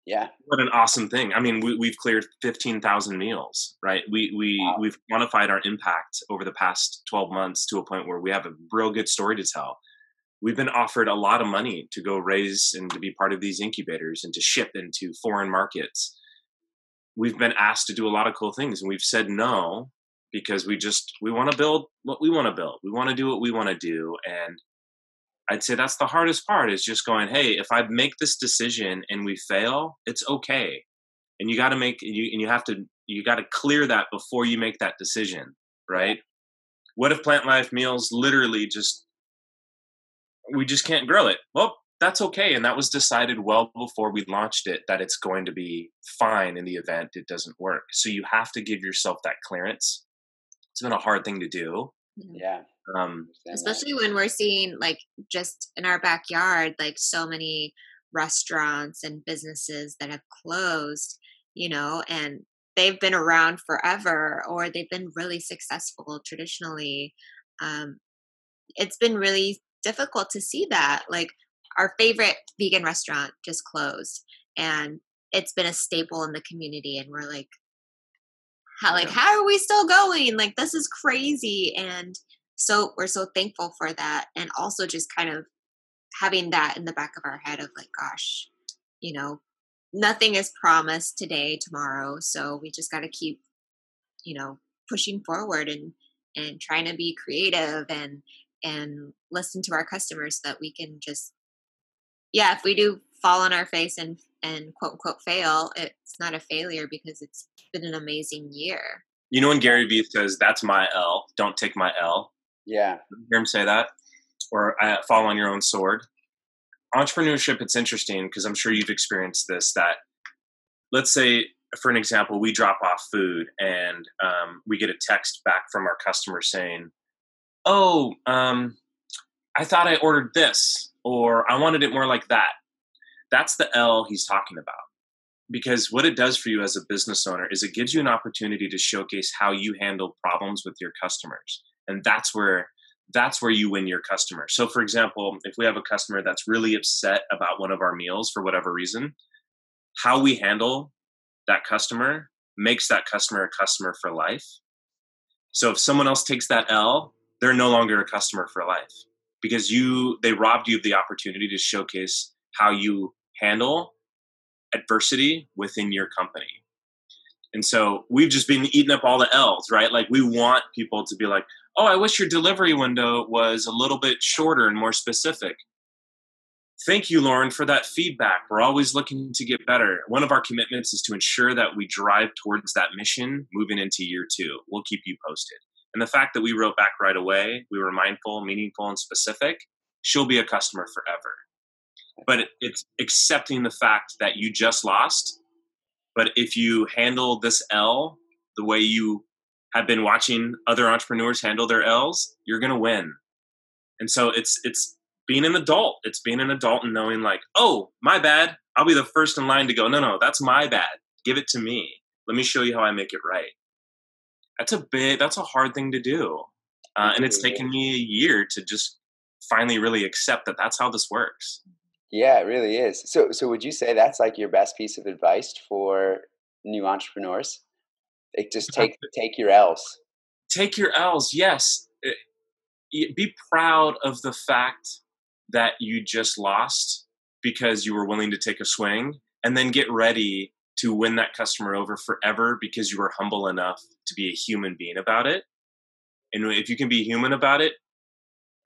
Yeah. What an awesome thing. I mean, we, have cleared 15,000 meals, right? We, we, wow. we've quantified our impact over the past 12 months to a point where we have a real good story to tell. We've been offered a lot of money to go raise and to be part of these incubators and to ship into foreign markets. We've been asked to do a lot of cool things and we've said no because we just we want to build what we want to build. We want to do what we want to do and I'd say that's the hardest part is just going, "Hey, if I make this decision and we fail, it's okay." and you got to make you and you have to you got to clear that before you make that decision right? What if plant life meals literally just we just can't grow it? Well that's okay and that was decided well before we launched it that it's going to be fine in the event it doesn't work. So you have to give yourself that clearance it's been a hard thing to do. Yeah. Um especially when we're seeing like just in our backyard like so many restaurants and businesses that have closed you know and they've been around forever or they've been really successful traditionally um, it's been really difficult to see that like our favorite vegan restaurant just closed and it's been a staple in the community and we're like how like how are we still going? Like this is crazy and so we're so thankful for that and also just kind of having that in the back of our head of like gosh you know nothing is promised today tomorrow so we just got to keep you know pushing forward and and trying to be creative and and listen to our customers so that we can just yeah if we do fall on our face and and quote unquote fail it's not a failure because it's been an amazing year. You know when gary vee says that's my l don't take my l yeah. You hear him say that? Or uh, fall on your own sword entrepreneurship it's interesting because i'm sure you've experienced this that let's say for an example we drop off food and um, we get a text back from our customer saying oh um, i thought i ordered this or i wanted it more like that that's the l he's talking about because what it does for you as a business owner is it gives you an opportunity to showcase how you handle problems with your customers and that's where that's where you win your customer. So, for example, if we have a customer that's really upset about one of our meals for whatever reason, how we handle that customer makes that customer a customer for life. So, if someone else takes that L, they're no longer a customer for life because you they robbed you of the opportunity to showcase how you handle adversity within your company. And so we've just been eating up all the L's, right? Like we want people to be like, oh, I wish your delivery window was a little bit shorter and more specific. Thank you, Lauren, for that feedback. We're always looking to get better. One of our commitments is to ensure that we drive towards that mission moving into year two. We'll keep you posted. And the fact that we wrote back right away, we were mindful, meaningful, and specific, she'll be a customer forever. But it's accepting the fact that you just lost but if you handle this L the way you have been watching other entrepreneurs handle their L's, you're going to win. And so it's it's being an adult. It's being an adult and knowing like, "Oh, my bad. I'll be the first in line to go, "No, no, that's my bad. Give it to me. Let me show you how I make it right." That's a big that's a hard thing to do. Uh, and it's taken me a year to just finally really accept that that's how this works. Yeah, it really is. So, so would you say that's like your best piece of advice for new entrepreneurs? Like, just take take your L's. Take your L's. Yes, eh, be proud of the fact that you just lost because you were willing to take a swing, and then get ready to win that customer over forever because you were humble enough to be a human being about it. And if you can be human about it,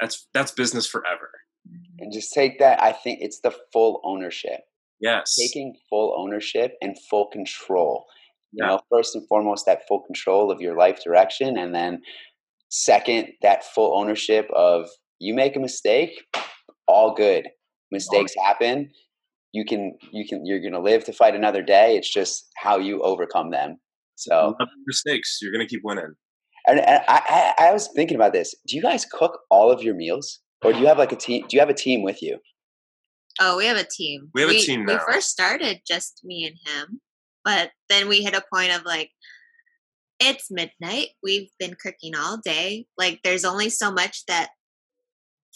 that's that's business forever Mm-hmm. and just take that. I think it's the full ownership. Yes. Taking full ownership and full control. You know, first and foremost, that full control of your life direction. And then second, that full ownership of you make a mistake, all good. Mistakes happen. You can, you can, you're going to live to fight another day. It's just how you overcome them. So mistakes, you're going to keep winning. And, and I, I, I was thinking about this. Do you guys cook all of your meals? Or do you have like a team? Do you have a team with you? Oh, we have a team. We have we, a team now. We first started just me and him, but then we hit a point of like, it's midnight. We've been cooking all day. Like, there's only so much that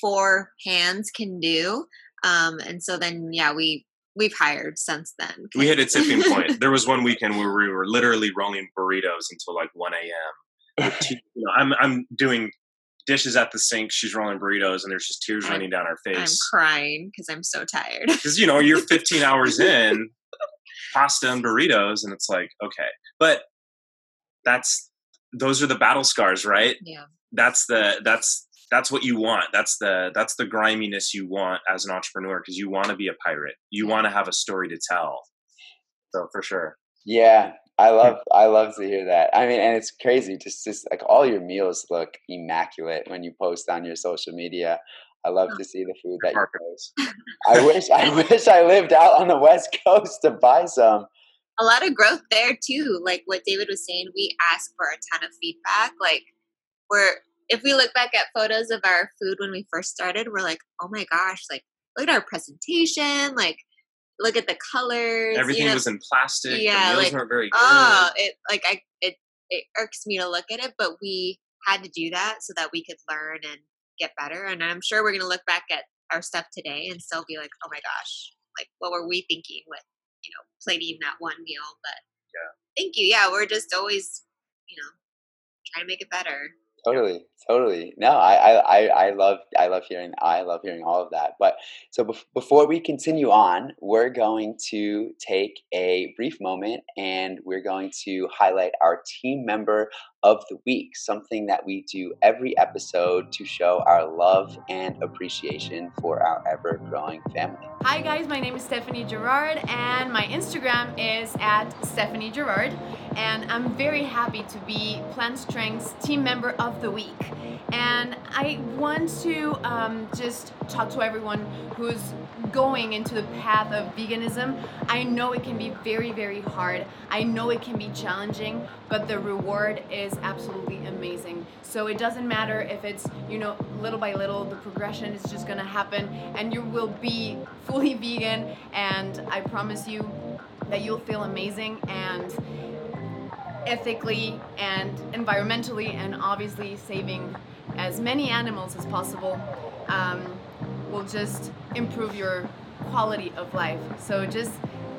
four hands can do. Um, and so then, yeah, we we've hired since then. We hit a *laughs* tipping point. There was one weekend where we were literally rolling burritos until like 1 a.m. you know, I'm I'm doing dishes at the sink. She's rolling burritos, and there's just tears I'm, running down her face. I'm crying because I'm so tired. *laughs* Because you know you're 15 hours in, *laughs* pasta and burritos, and it's like okay, but that's those are the battle scars, right? Yeah. That's the that's that's what you want. That's the that's the griminess you want as an entrepreneur because you want to be a pirate. You want to have a story to tell. So for sure. Yeah, I love I love to hear that. I mean, and it's crazy just just like all your meals look immaculate when you post on your social media. I love to see the food that you post. I wish I *laughs* wish I lived out on the West Coast to buy some. A lot of growth there too. Like what David was saying, we ask for a ton of feedback. Like we're if we look back at photos of our food when we first started, we're like, oh my gosh, like look at our presentation, like look at the colors. Everything you know? was in plastic. Yeah, the meals like, weren't very oh, good. Oh, it like I it it irks me to look at it, but we had to do that so that we could learn and get better. And I'm sure we're gonna look back at our stuff today and still be like, oh my gosh, like what were we thinking with you know plating that one meal? But yeah, thank you. Yeah, we're just always you know trying to make it better totally totally. No I, I i love i love hearing i love hearing all of that but so bef- before we continue on we're going to take a brief moment and we're going to highlight our team member of the week something that we do every episode to show our love and appreciation for our ever growing family hi guys my name is stephanie gerard and my instagram is at stephanie gerard and i'm very happy to be plant strength's team member of the week. And I want to um, just talk to everyone who's going into the path of veganism. I know it can be very, very hard. I know it can be challenging, but the reward is absolutely amazing. So it doesn't matter if it's, you know, little by little, the progression is just gonna happen and you will be fully vegan. And I promise you that you'll feel amazing and ethically and environmentally and obviously saving as many animals as possible um, will just improve your quality of life. So just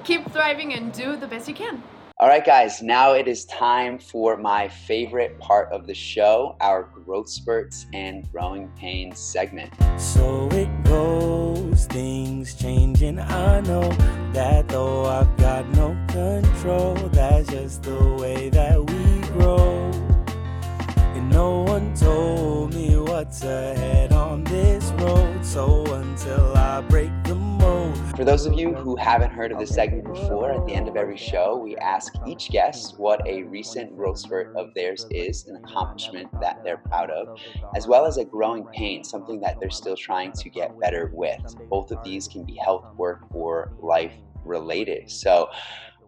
keep thriving and do the best you can. All right, guys, now it is time for my favorite part of the show our growth spurts and growing pains segment. So it goes, things changing. I know that though I've got no control, that's just the way that we grow. And no one told me what's ahead on this road, so until I break for those of you who haven't heard of this segment before, at the end of every show, we ask each guest what a recent growth spurt of theirs is, an accomplishment that they're proud of, as well as a growing pain, something that they're still trying to get better with. Both of these can be health, work, or life related. So,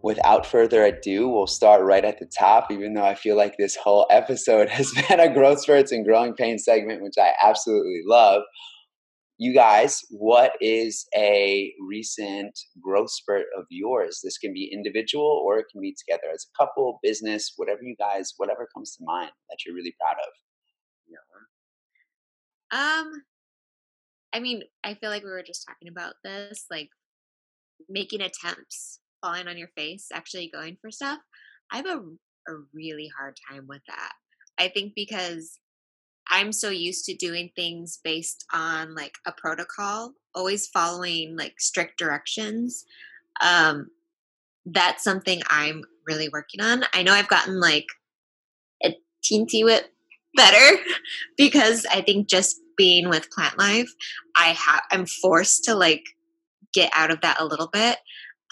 without further ado, we'll start right at the top, even though I feel like this whole episode *laughs* has been a growth spurts and growing pain segment, which I absolutely love you guys, what is a recent growth spurt of yours? This can be individual or it can be together as a couple, business, whatever you guys, whatever comes to mind that you're really proud of. Yeah. Um, I mean, I feel like we were just talking about this, like making attempts, falling on your face, actually going for stuff. I have a, a really hard time with that. I think because I'm so used to doing things based on like a protocol, always following like strict directions. Um, that's something I'm really working on. I know I've gotten like a teensy bit better *laughs* because I think just being with plant life, I have I'm forced to like get out of that a little bit.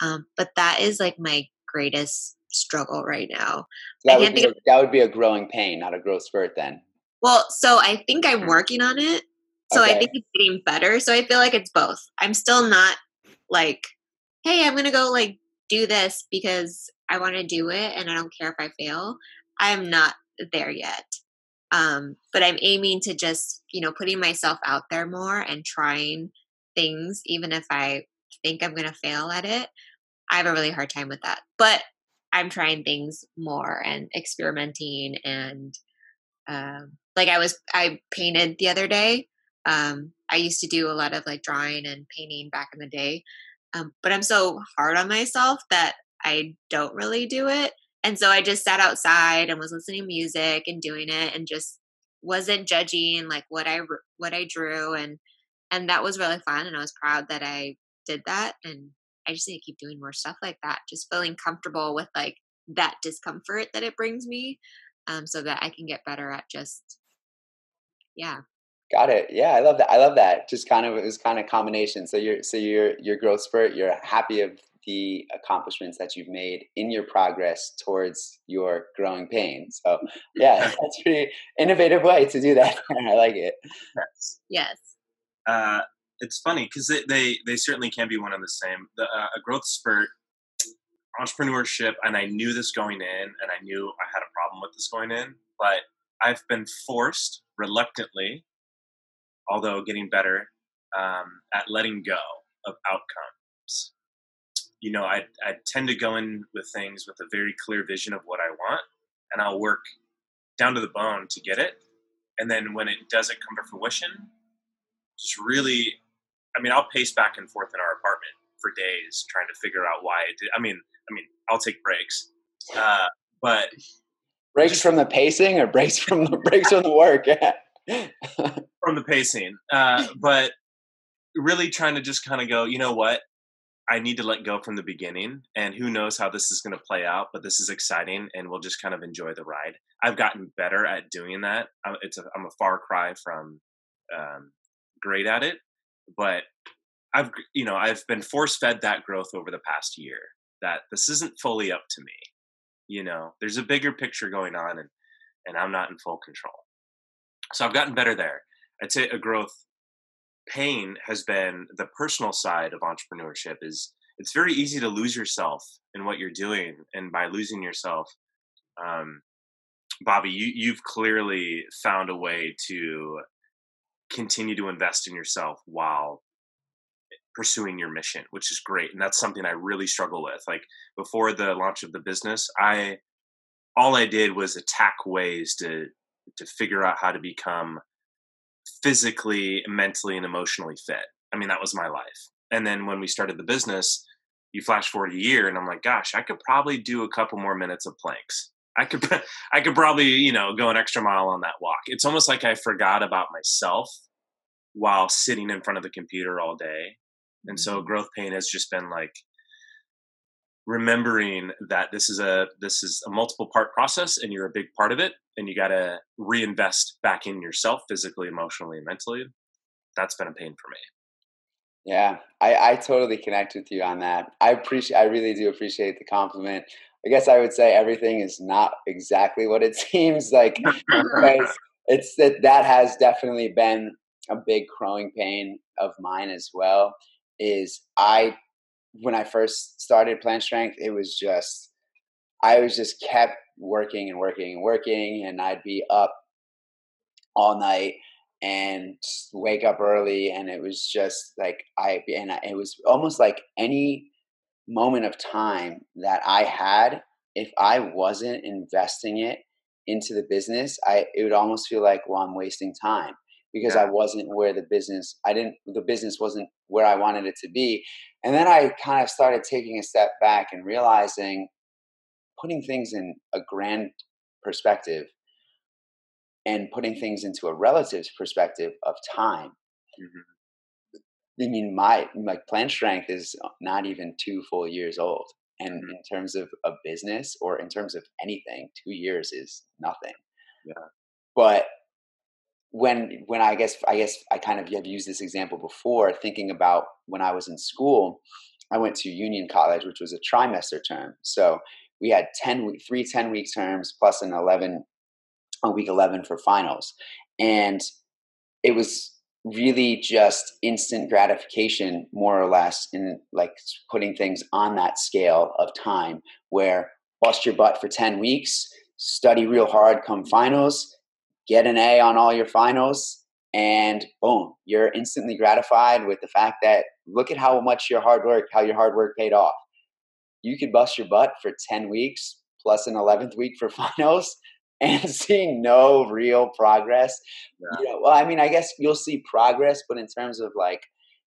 Um, but that is like my greatest struggle right now. That would, be, a, that would be a growing pain, not a growth spurt then. Well, so I think I'm working on it. So okay. I think it's getting better. So I feel like it's both. I'm still not like, hey, I'm gonna go like do this because I want to do it and I don't care if I fail. I am not there yet. Um, but I'm aiming to just, you know, putting myself out there more and trying things, even if I think I'm gonna fail at it. I have a really hard time with that. But I'm trying things more and experimenting and um, like I was I painted the other day. Um, I used to do a lot of like drawing and painting back in the day. Um, but I'm so hard on myself that I don't really do it. And so I just sat outside and was listening to music and doing it and just wasn't judging like what I what I drew and and that was really fun and I was proud that I did that and I just need to keep doing more stuff like that. Just feeling comfortable with like that discomfort that it brings me, um, so that I can get better at just yeah got it yeah i love that i love that just kind of it was kind of combination so you're so you're your growth spurt you're happy of the accomplishments that you've made in your progress towards your growing pain. So, yeah, *laughs* that's a pretty innovative way to do that. *laughs* I like it. Yes. Yes. Uh, it's funny because they, they, they certainly can be one and the same. The, uh, a growth spurt, entrepreneurship, and I knew this going in, and I knew I had a problem with this going in, but I've been forced reluctantly, although getting better, um, at letting go of outcomes. You know, I, I tend to go in with things with a very clear vision of what I want, and I'll work down to the bone to get it. And then when it doesn't come to fruition, just really, I mean, I'll pace back and forth in our apartment for days trying to figure out why I did. I mean, I mean, I'll take breaks, uh, but breaks from the pacing or breaks from the *laughs* breaks from the work. from the pacing, uh, *laughs* but really trying to just kind of go, you know what? I need to let go from the beginning, and who knows how this is going to play out. But this is exciting, and we'll just kind of enjoy the ride. I've gotten better at doing that. I'm, it's a, I'm a far cry from um, great at it, but I've you know I've been force fed that growth over the past year. That this isn't fully up to me. You know, there's a bigger picture going on, and and I'm not in full control. So I've gotten better there. I'd say a growth pain has been the personal side of entrepreneurship is it's very easy to lose yourself in what you're doing and by losing yourself um, bobby you, you've clearly found a way to continue to invest in yourself while pursuing your mission which is great and that's something i really struggle with like before the launch of the business i all i did was attack ways to to figure out how to become physically, mentally, and emotionally fit. I mean, that was my life. And then when we started the business, you flash forward a year, and I'm like, gosh, I could probably do a couple more minutes of planks. I could, *laughs* I could probably, you know, go an extra mile on that walk. It's almost like I forgot about myself while sitting in front of the computer all day. And so growth pain has just been like remembering that this is a this is a multiple part process and you're a big part of it and you got to reinvest back in yourself physically emotionally and mentally that's been a pain for me. Yeah i i totally connect with you on that. I appreciate i really do appreciate the compliment. I guess i would say everything is not exactly what it *laughs* seems like *laughs* it's that that has definitely been a big growing pain of mine as well is i when I first started Plant Strength, it was just I was just kept working and working and working, and I'd be up all night and wake up early, and it was just like I and it was almost like any moment of time that I had, if I wasn't investing it into the business, I it would almost feel like well I'm wasting time because yeah. I wasn't where the business I didn't the business wasn't where I wanted it to be. And then I kind of started taking a step back and realizing putting things in a grand perspective and putting things into a relative perspective of time. Mm-hmm. I mean, my like Plant Strength is not even two full years old, and mm-hmm. in terms of a business or in terms of anything, two years is nothing. Yeah. But when when I guess I guess I kind of have used this example before, thinking about when I was in school, I went to Union College, which was a trimester term. So we had 10 three 10 week terms plus an 11 a week 11 for finals. And it was really just instant gratification more or less in like putting things on that scale of time where bust your butt for 10 weeks, study real hard come finals, get an A on all your finals, and boom, you're instantly gratified with the fact that look at how much your hard work, how your hard work paid off. You could bust your butt for 10 weeks plus an 11th week for *laughs* finals and seeing no real progress. Yeah. You know, well, I mean, I guess you'll see progress, but in terms of like,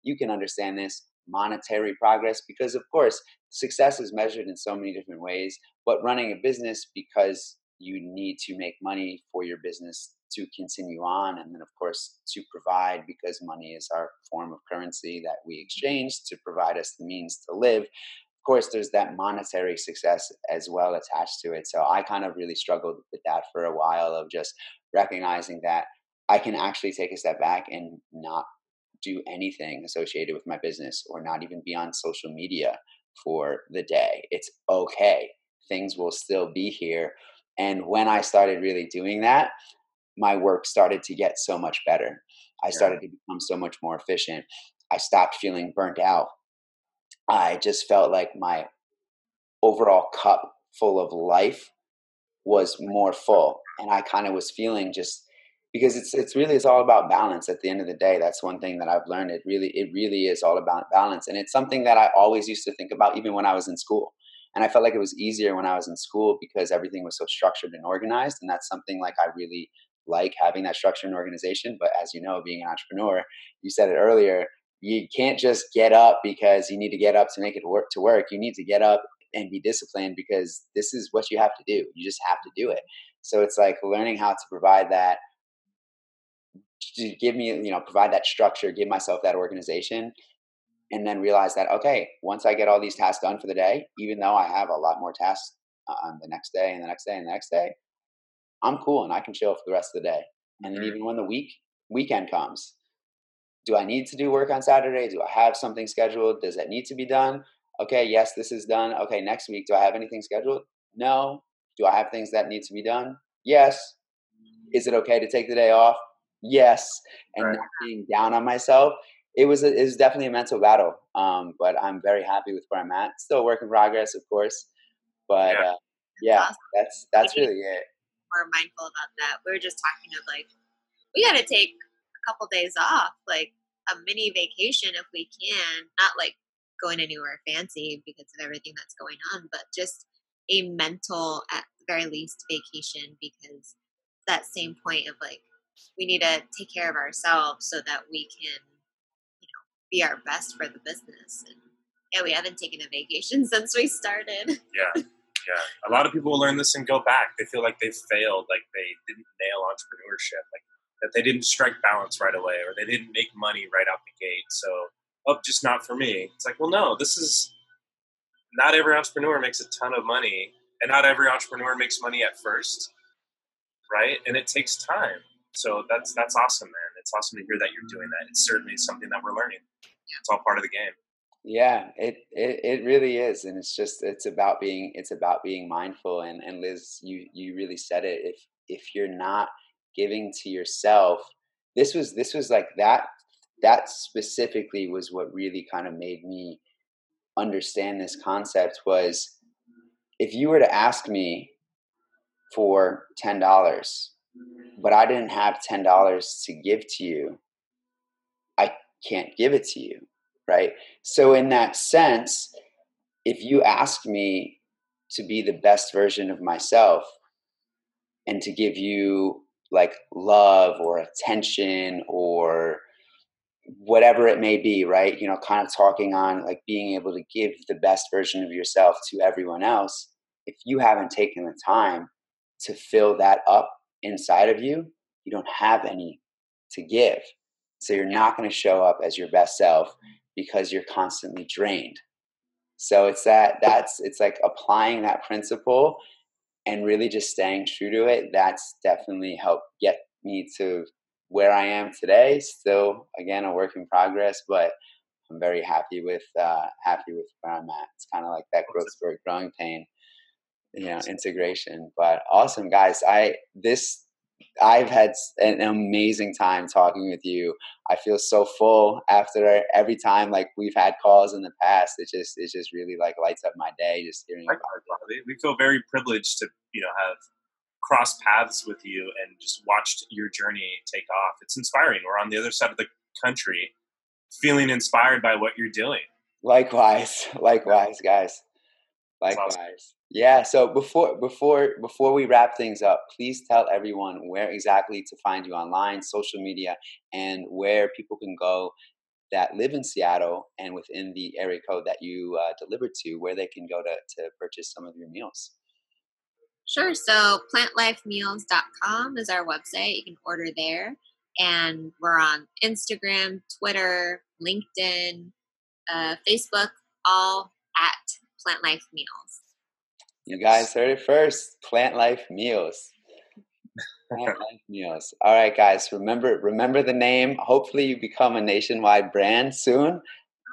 you can understand this monetary progress because, of course, success is measured in so many different ways. But running a business because you need to make money for your business to continue on and then of course to provide because money is our form of currency that we mm-hmm. exchange to provide us the means to live of course there's that monetary success as well attached to it so i kind of really struggled with that for a while of just recognizing that i can actually take a step back and not do anything associated with my business or not even be on social media for the day. It's okay. Things will still be here. And when I started really doing that, my work started to get so much better. I started to become so much more efficient. I stopped feeling burnt out. I just felt like my overall cup full of life was more full. And I kind of was feeling just because it's it's really it's all about balance at the end of the day that's one thing that i've learned it really it really is all about balance and it's something that i always used to think about even when i was in school and i felt like it was easier when i was in school because everything was so structured and organized and that's something like i really like having that structure and organization but as you know being an entrepreneur you said it earlier you can't just get up because you need to get up to make it work to work you need to get up and be disciplined because this is what you have to do you just have to do it. So it's like learning how to provide that to give me, you know, provide that structure, give myself that organization, and then realize that okay, once I get all these tasks done for the day, even though I have a lot more tasks on the next day and the next day and the next day, I'm cool and I can chill for the rest of the day. And then mm-hmm. even when the week weekend comes, do I need to do work on Saturday? Do I have something scheduled? Does that need to be done? Okay, yes, this is done. Okay, next week, do I have anything scheduled? No. Do I have things that need to be done? Yes. Is it okay to take the day off? yes and right. not being down on myself it was a, it was definitely a mental battle um, but i'm very happy with where i'm at. Still work in progress of course but yeah, uh, yeah awesome. that's that's really it. we're mindful about that. We were just talking of like we got to take a couple days off like a mini vacation if we can not like going anywhere fancy because of everything that's going on but just a mental at the very least vacation because that same point of like we need to take care of ourselves so that we can, be our best for the business. And yeah, we haven't taken a vacation *laughs* since we started. Yeah. Yeah. A lot of people will learn this and go back. They feel like they failed, like they didn't nail entrepreneurship, like that they didn't strike balance right away or they didn't make money right out the gate. So, oh, just not for me. It's like, well, no, this is not every entrepreneur makes a ton of money and not every entrepreneur makes money at first, right? And it takes time. So that's that's awesome, man. It's awesome to hear that you're doing that. It's certainly something that we're learning. It's all part of the game. Yeah, it, it it really is, and it's just it's about being it's about being mindful. And and Liz, you you really said it. If if you're not giving to yourself, this was this was like that that specifically was what really kind of made me understand this concept was if you were to ask me for ten dollars but I didn't have $10 to give to you, I can't give it to you, right? So, in that sense, if you ask me to be the best version of myself and to give you like love or attention or whatever it may be, right? You know, kind of talking on like being able to give the best version of yourself to everyone else. If you haven't taken the time to fill that up inside of you, you don't have any to give. So you're not going to show up as your best self because you're constantly drained. So it's that that's it's like applying that principle and really just staying true to it. That's definitely helped get me to where I am today. Still, again, a work in progress, but I'm very happy with uh, happy with where I'm at. It's kind of like that growth spurt, growing pain you know integration but awesome guys. I this i've had an amazing time talking with you. I feel so full after every time like we've had calls in the past. It just it just really like lights up my day just hearing about it. we feel very privileged to you know have crossed paths with you and just watched your journey take off. It's inspiring. We're on the other side of the country feeling inspired by what you're doing. Likewise. *laughs* Likewise guys. Likewise. Yeah. So before before before we wrap things up, please tell everyone where exactly to find you online, social media, and where people can go that live in Seattle and within the area code that you uh, delivered to, where they can go to to purchase some of your meals. Sure. So plantlifemeals.com is our website. You can order there. And we're on Instagram, Twitter, LinkedIn, uh, Facebook, all at Plant Life Meals. You guys heard it first. Plant Life Meals. Plant *laughs* Life Meals. All right, guys. Remember, remember the name. Hopefully, you become a nationwide brand soon.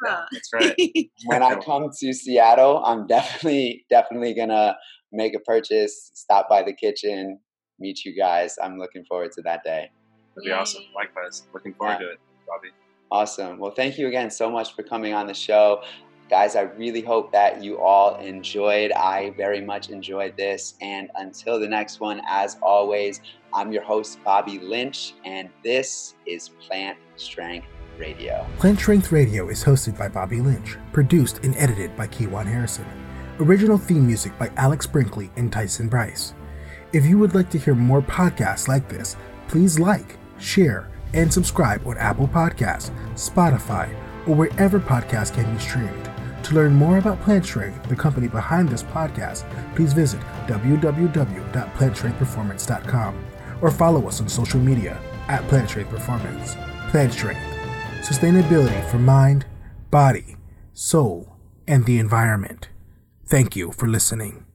Yeah, that's right. *laughs* when I *laughs* come to Seattle, I'm definitely definitely gonna make a purchase, stop by the kitchen, meet you guys. I'm looking forward to that day. That'd be awesome. Likewise, looking forward Yeah. to it, Bobby. Awesome. Well, thank you again so much for coming on the show. Guys, I really hope that you all enjoyed. I very much enjoyed this. And until the next one, as always, I'm your host, Bobby Lynch, and this is Plant Strength Radio. Plant Strength Radio is hosted by Bobby Lynch, produced and edited by Kiwan Harrison. Original theme music by Alex Brinkley and Tyson Bryce. If you would like to hear more podcasts like this, please like, share, and subscribe on Apple Podcasts, Spotify, or wherever podcasts can be streamed. To learn more about Plant Strength, the company behind this podcast, please visit www.plantstrengthperformance.com or follow us on social media at Plant Strength Performance. Plant Strength, sustainability for mind, body, soul, and the environment. Thank you for listening.